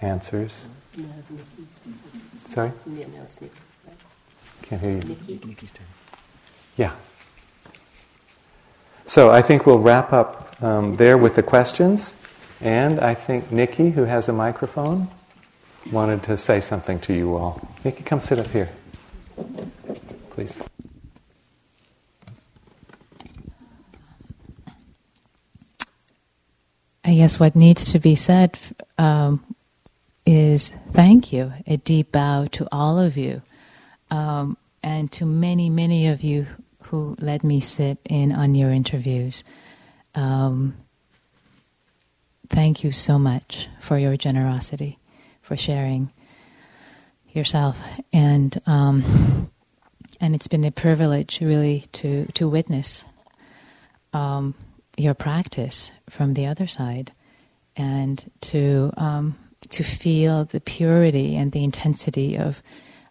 answers. Sorry? Yeah, no, it's Nikki. Right? Can't hear you. Nikki, turn. Yeah. So I think we'll wrap up um, there with the questions. And I think Nikki, who has a microphone, wanted to say something to you all. Nikki, come sit up here, please. I guess what needs to be said um, is thank you, a deep bow to all of you, um, and to many, many of you who let me sit in on your interviews. Um, thank you so much for your generosity, for sharing yourself, and um, and it's been a privilege, really, to to witness um, your practice from the other side, and to um, to feel the purity and the intensity of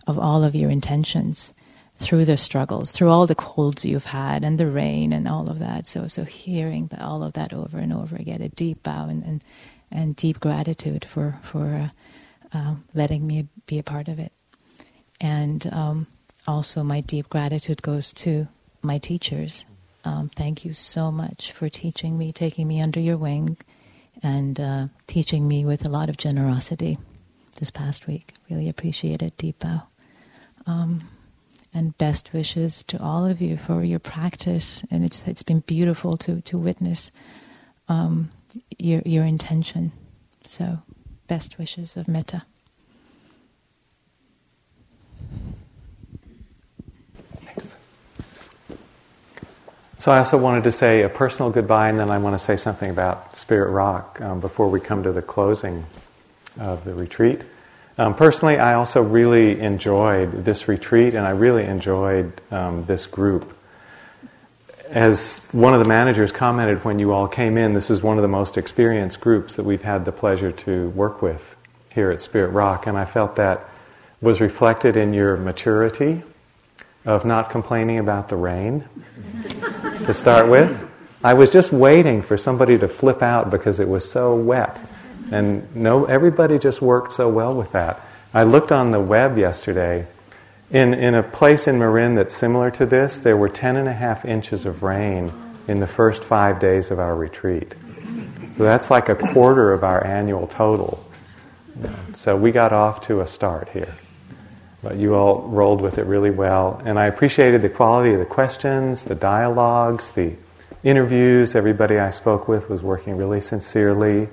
of all of your intentions through the struggles, through all the colds you've had and the rain and all of that. So, so hearing that, all of that over and over again, a deep bow and, and, and deep gratitude for, for uh, uh, letting me be a part of it. And um, also, my deep gratitude goes to my teachers. Um, thank you so much for teaching me, taking me under your wing, and uh, teaching me with a lot of generosity this past week. Really appreciate it, deep bow. Um, and best wishes to all of you for your practice. And it's it's been beautiful to to witness um, your your intention. So, best wishes of metta. So I also wanted to say a personal goodbye, and then I want to say something about Spirit Rock um, before we come to the closing of the retreat. Um, personally, I also really enjoyed this retreat and I really enjoyed um, this group. As one of the managers commented when you all came in, this is one of the most experienced groups that we've had the pleasure to work with here at Spirit Rock, and I felt that was reflected in your maturity of not complaining about the rain to start with. I was just waiting for somebody to flip out because it was so wet. And no, everybody just worked so well with that. I looked on the web yesterday. In, in a place in Marin that's similar to this, there were 10 and a half inches of rain in the first five days of our retreat. So that's like a quarter of our annual total. So we got off to a start here. But you all rolled with it really well. And I appreciated the quality of the questions, the dialogues, the interviews. Everybody I spoke with was working really sincerely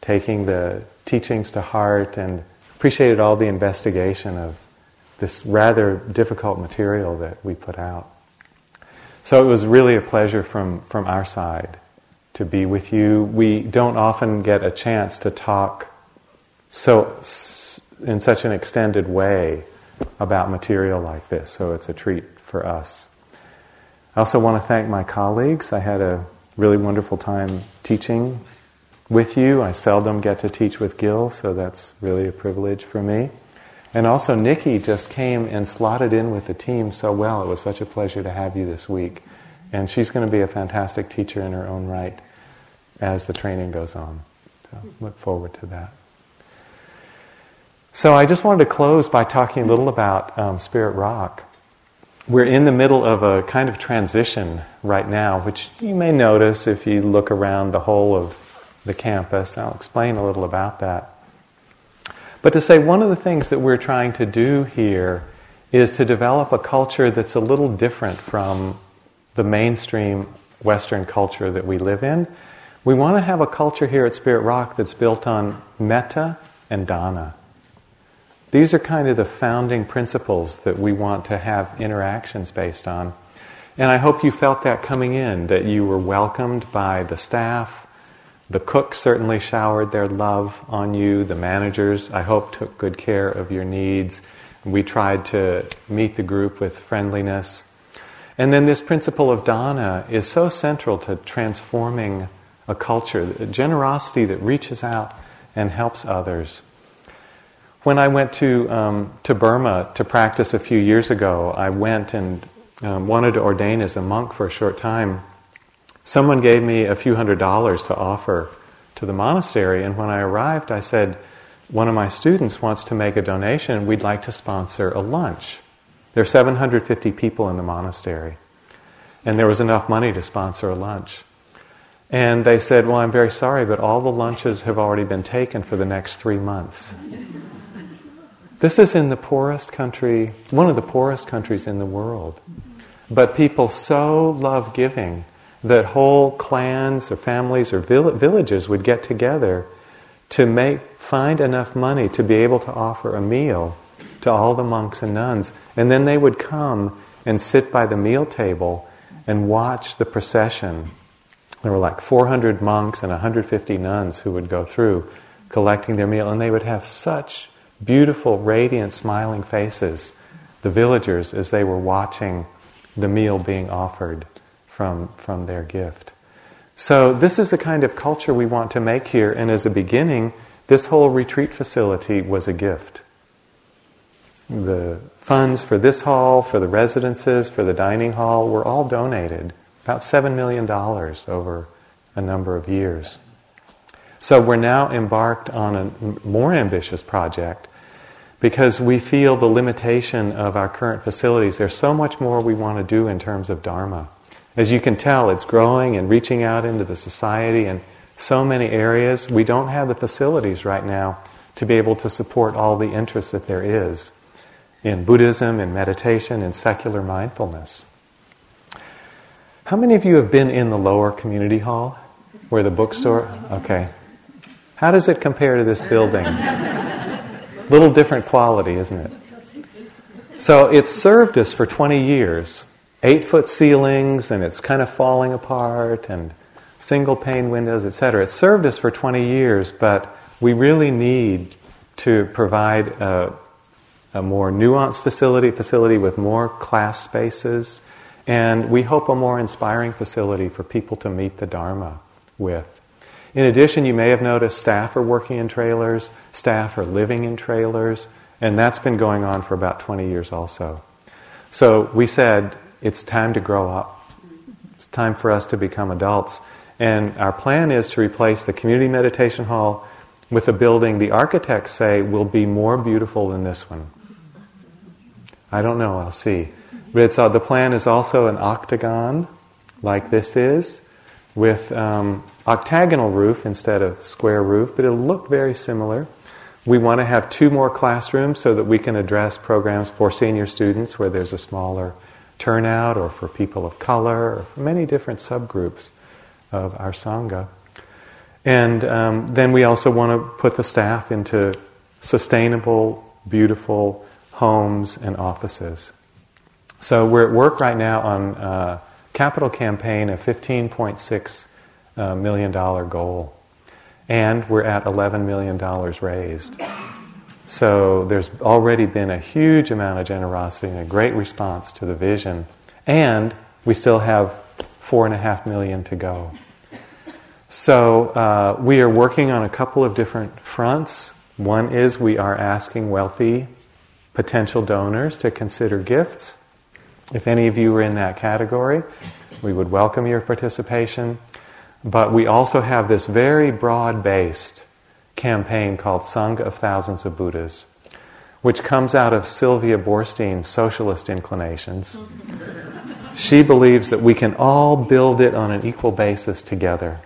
taking the teachings to heart and appreciated all the investigation of this rather difficult material that we put out. So it was really a pleasure from, from our side to be with you. We don't often get a chance to talk so in such an extended way about material like this, so it's a treat for us. I also want to thank my colleagues. I had a really wonderful time teaching with you. I seldom get to teach with Gil, so that's really a privilege for me. And also, Nikki just came and slotted in with the team so well. It was such a pleasure to have you this week. And she's going to be a fantastic teacher in her own right as the training goes on. So, look forward to that. So, I just wanted to close by talking a little about um, Spirit Rock. We're in the middle of a kind of transition right now, which you may notice if you look around the whole of the campus. I'll explain a little about that. But to say one of the things that we're trying to do here is to develop a culture that's a little different from the mainstream Western culture that we live in. We want to have a culture here at Spirit Rock that's built on metta and dana. These are kind of the founding principles that we want to have interactions based on. And I hope you felt that coming in, that you were welcomed by the staff, the cooks certainly showered their love on you. The managers, I hope, took good care of your needs. We tried to meet the group with friendliness. And then this principle of dana is so central to transforming a culture, a generosity that reaches out and helps others. When I went to, um, to Burma to practice a few years ago, I went and um, wanted to ordain as a monk for a short time. Someone gave me a few hundred dollars to offer to the monastery, and when I arrived, I said, One of my students wants to make a donation, we'd like to sponsor a lunch. There are 750 people in the monastery, and there was enough money to sponsor a lunch. And they said, Well, I'm very sorry, but all the lunches have already been taken for the next three months. This is in the poorest country, one of the poorest countries in the world. But people so love giving that whole clans or families or villages would get together to make find enough money to be able to offer a meal to all the monks and nuns. And then they would come and sit by the meal table and watch the procession. There were like 400 monks and 150 nuns who would go through collecting their meal, and they would have such beautiful, radiant, smiling faces, the villagers, as they were watching the meal being offered from, from their gift. So, this is the kind of culture we want to make here, and as a beginning, this whole retreat facility was a gift. The funds for this hall, for the residences, for the dining hall were all donated, about $7 million over a number of years. So we're now embarked on a more ambitious project because we feel the limitation of our current facilities. There's so much more we want to do in terms of Dharma. As you can tell, it's growing and reaching out into the society in so many areas. We don't have the facilities right now to be able to support all the interest that there is in Buddhism, in meditation, in secular mindfulness. How many of you have been in the lower community hall where the bookstore? Okay. How does it compare to this building? Little different quality, isn't it? So it's served us for 20 years. Eight foot ceilings, and it's kind of falling apart, and single pane windows, etc. It served us for 20 years, but we really need to provide a, a more nuanced facility, facility with more class spaces, and we hope a more inspiring facility for people to meet the Dharma with. In addition, you may have noticed staff are working in trailers, staff are living in trailers, and that's been going on for about 20 years also. So we said it's time to grow up. It's time for us to become adults. And our plan is to replace the community meditation hall with a building the architects say will be more beautiful than this one. I don't know, I'll see. But uh, the plan is also an octagon, like this is, with um, octagonal roof instead of square roof, but it'll look very similar. We want to have two more classrooms so that we can address programs for senior students where there's a smaller turnout, or for people of color, or for many different subgroups of our Sangha. And um, then we also want to put the staff into sustainable, beautiful homes and offices. So we're at work right now on a capital campaign of $15.6 uh, million dollar goal. And we're at $11 million raised. So there's already been a huge amount of generosity and a great response to the vision. And we still have four and a half million to go. So uh, we are working on a couple of different fronts. One is we are asking wealthy potential donors to consider gifts. If any of you are in that category, we would welcome your participation. But we also have this very broad based campaign called Sangha of Thousands of Buddhas, which comes out of Sylvia Boorstein's socialist inclinations. she believes that we can all build it on an equal basis together.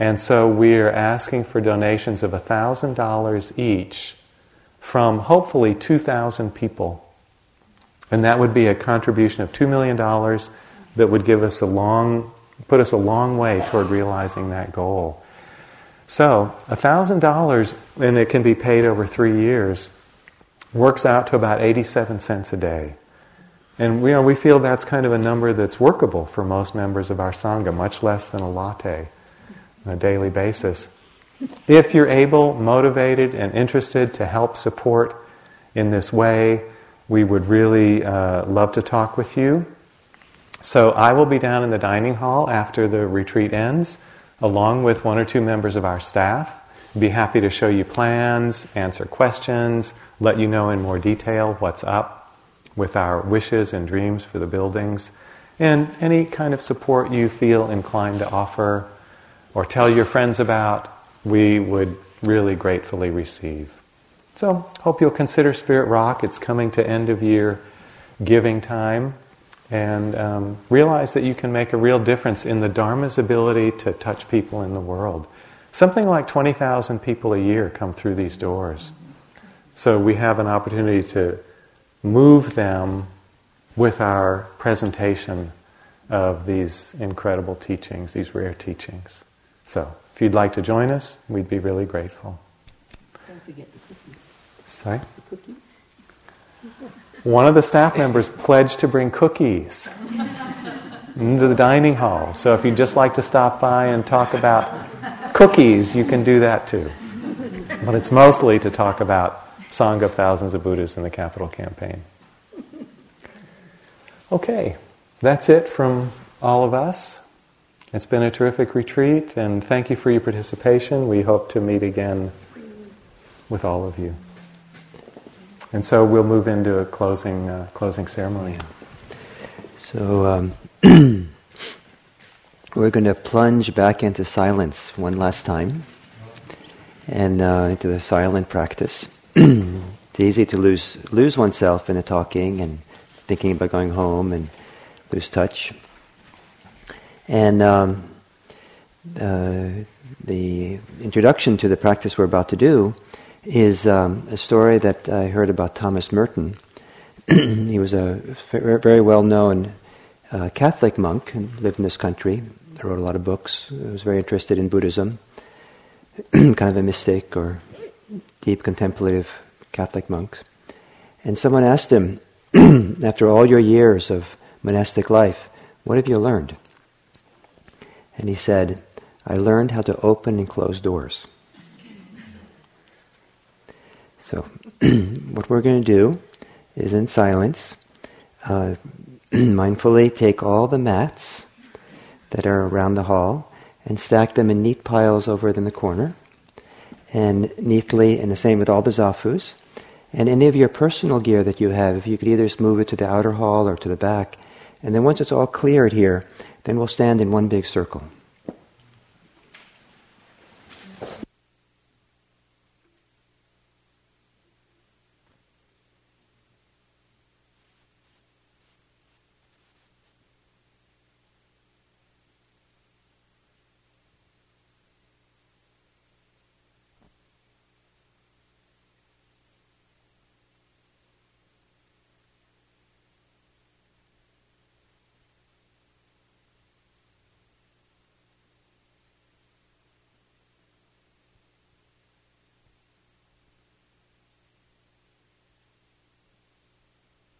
And so we're asking for donations of $1,000 each from hopefully 2,000 people. And that would be a contribution of $2 million that would give us a long, put us a long way toward realizing that goal. So, $1,000, and it can be paid over three years, works out to about 87 cents a day. And we, you know, we feel that's kind of a number that's workable for most members of our Sangha, much less than a latte on a daily basis. If you're able, motivated, and interested to help support in this way, we would really uh, love to talk with you. So I will be down in the dining hall after the retreat ends along with one or two members of our staff. Be happy to show you plans, answer questions, let you know in more detail what's up with our wishes and dreams for the buildings, and any kind of support you feel inclined to offer or tell your friends about, we would really gratefully receive. So, hope you'll consider Spirit Rock. It's coming to end of year giving time and um, realize that you can make a real difference in the Dharma's ability to touch people in the world. Something like 20,000 people a year come through these doors. So we have an opportunity to move them with our presentation of these incredible teachings, these rare teachings. So if you'd like to join us, we'd be really grateful. forget the cookies. Sorry? Cookies? One of the staff members pledged to bring cookies into the dining hall. So if you'd just like to stop by and talk about cookies, you can do that too. But it's mostly to talk about Sangha of Thousands of Buddhas in the Capital Campaign. Okay, that's it from all of us. It's been a terrific retreat, and thank you for your participation. We hope to meet again with all of you. And so we'll move into a closing, uh, closing ceremony. So um, we're going to plunge back into silence one last time and uh, into the silent practice. it's easy to lose lose oneself in the talking and thinking about going home and lose touch. And um, uh, the introduction to the practice we're about to do is um, a story that I heard about Thomas Merton. he was a very well known uh, Catholic monk and lived in this country. He wrote a lot of books. He was very interested in Buddhism, kind of a mystic or deep contemplative Catholic monks. And someone asked him, after all your years of monastic life, what have you learned? And he said, I learned how to open and close doors. So, what we're going to do is in silence, uh, mindfully take all the mats that are around the hall and stack them in neat piles over in the corner. And neatly, and the same with all the zafus. And any of your personal gear that you have, if you could either just move it to the outer hall or to the back. And then once it's all cleared here, then we'll stand in one big circle.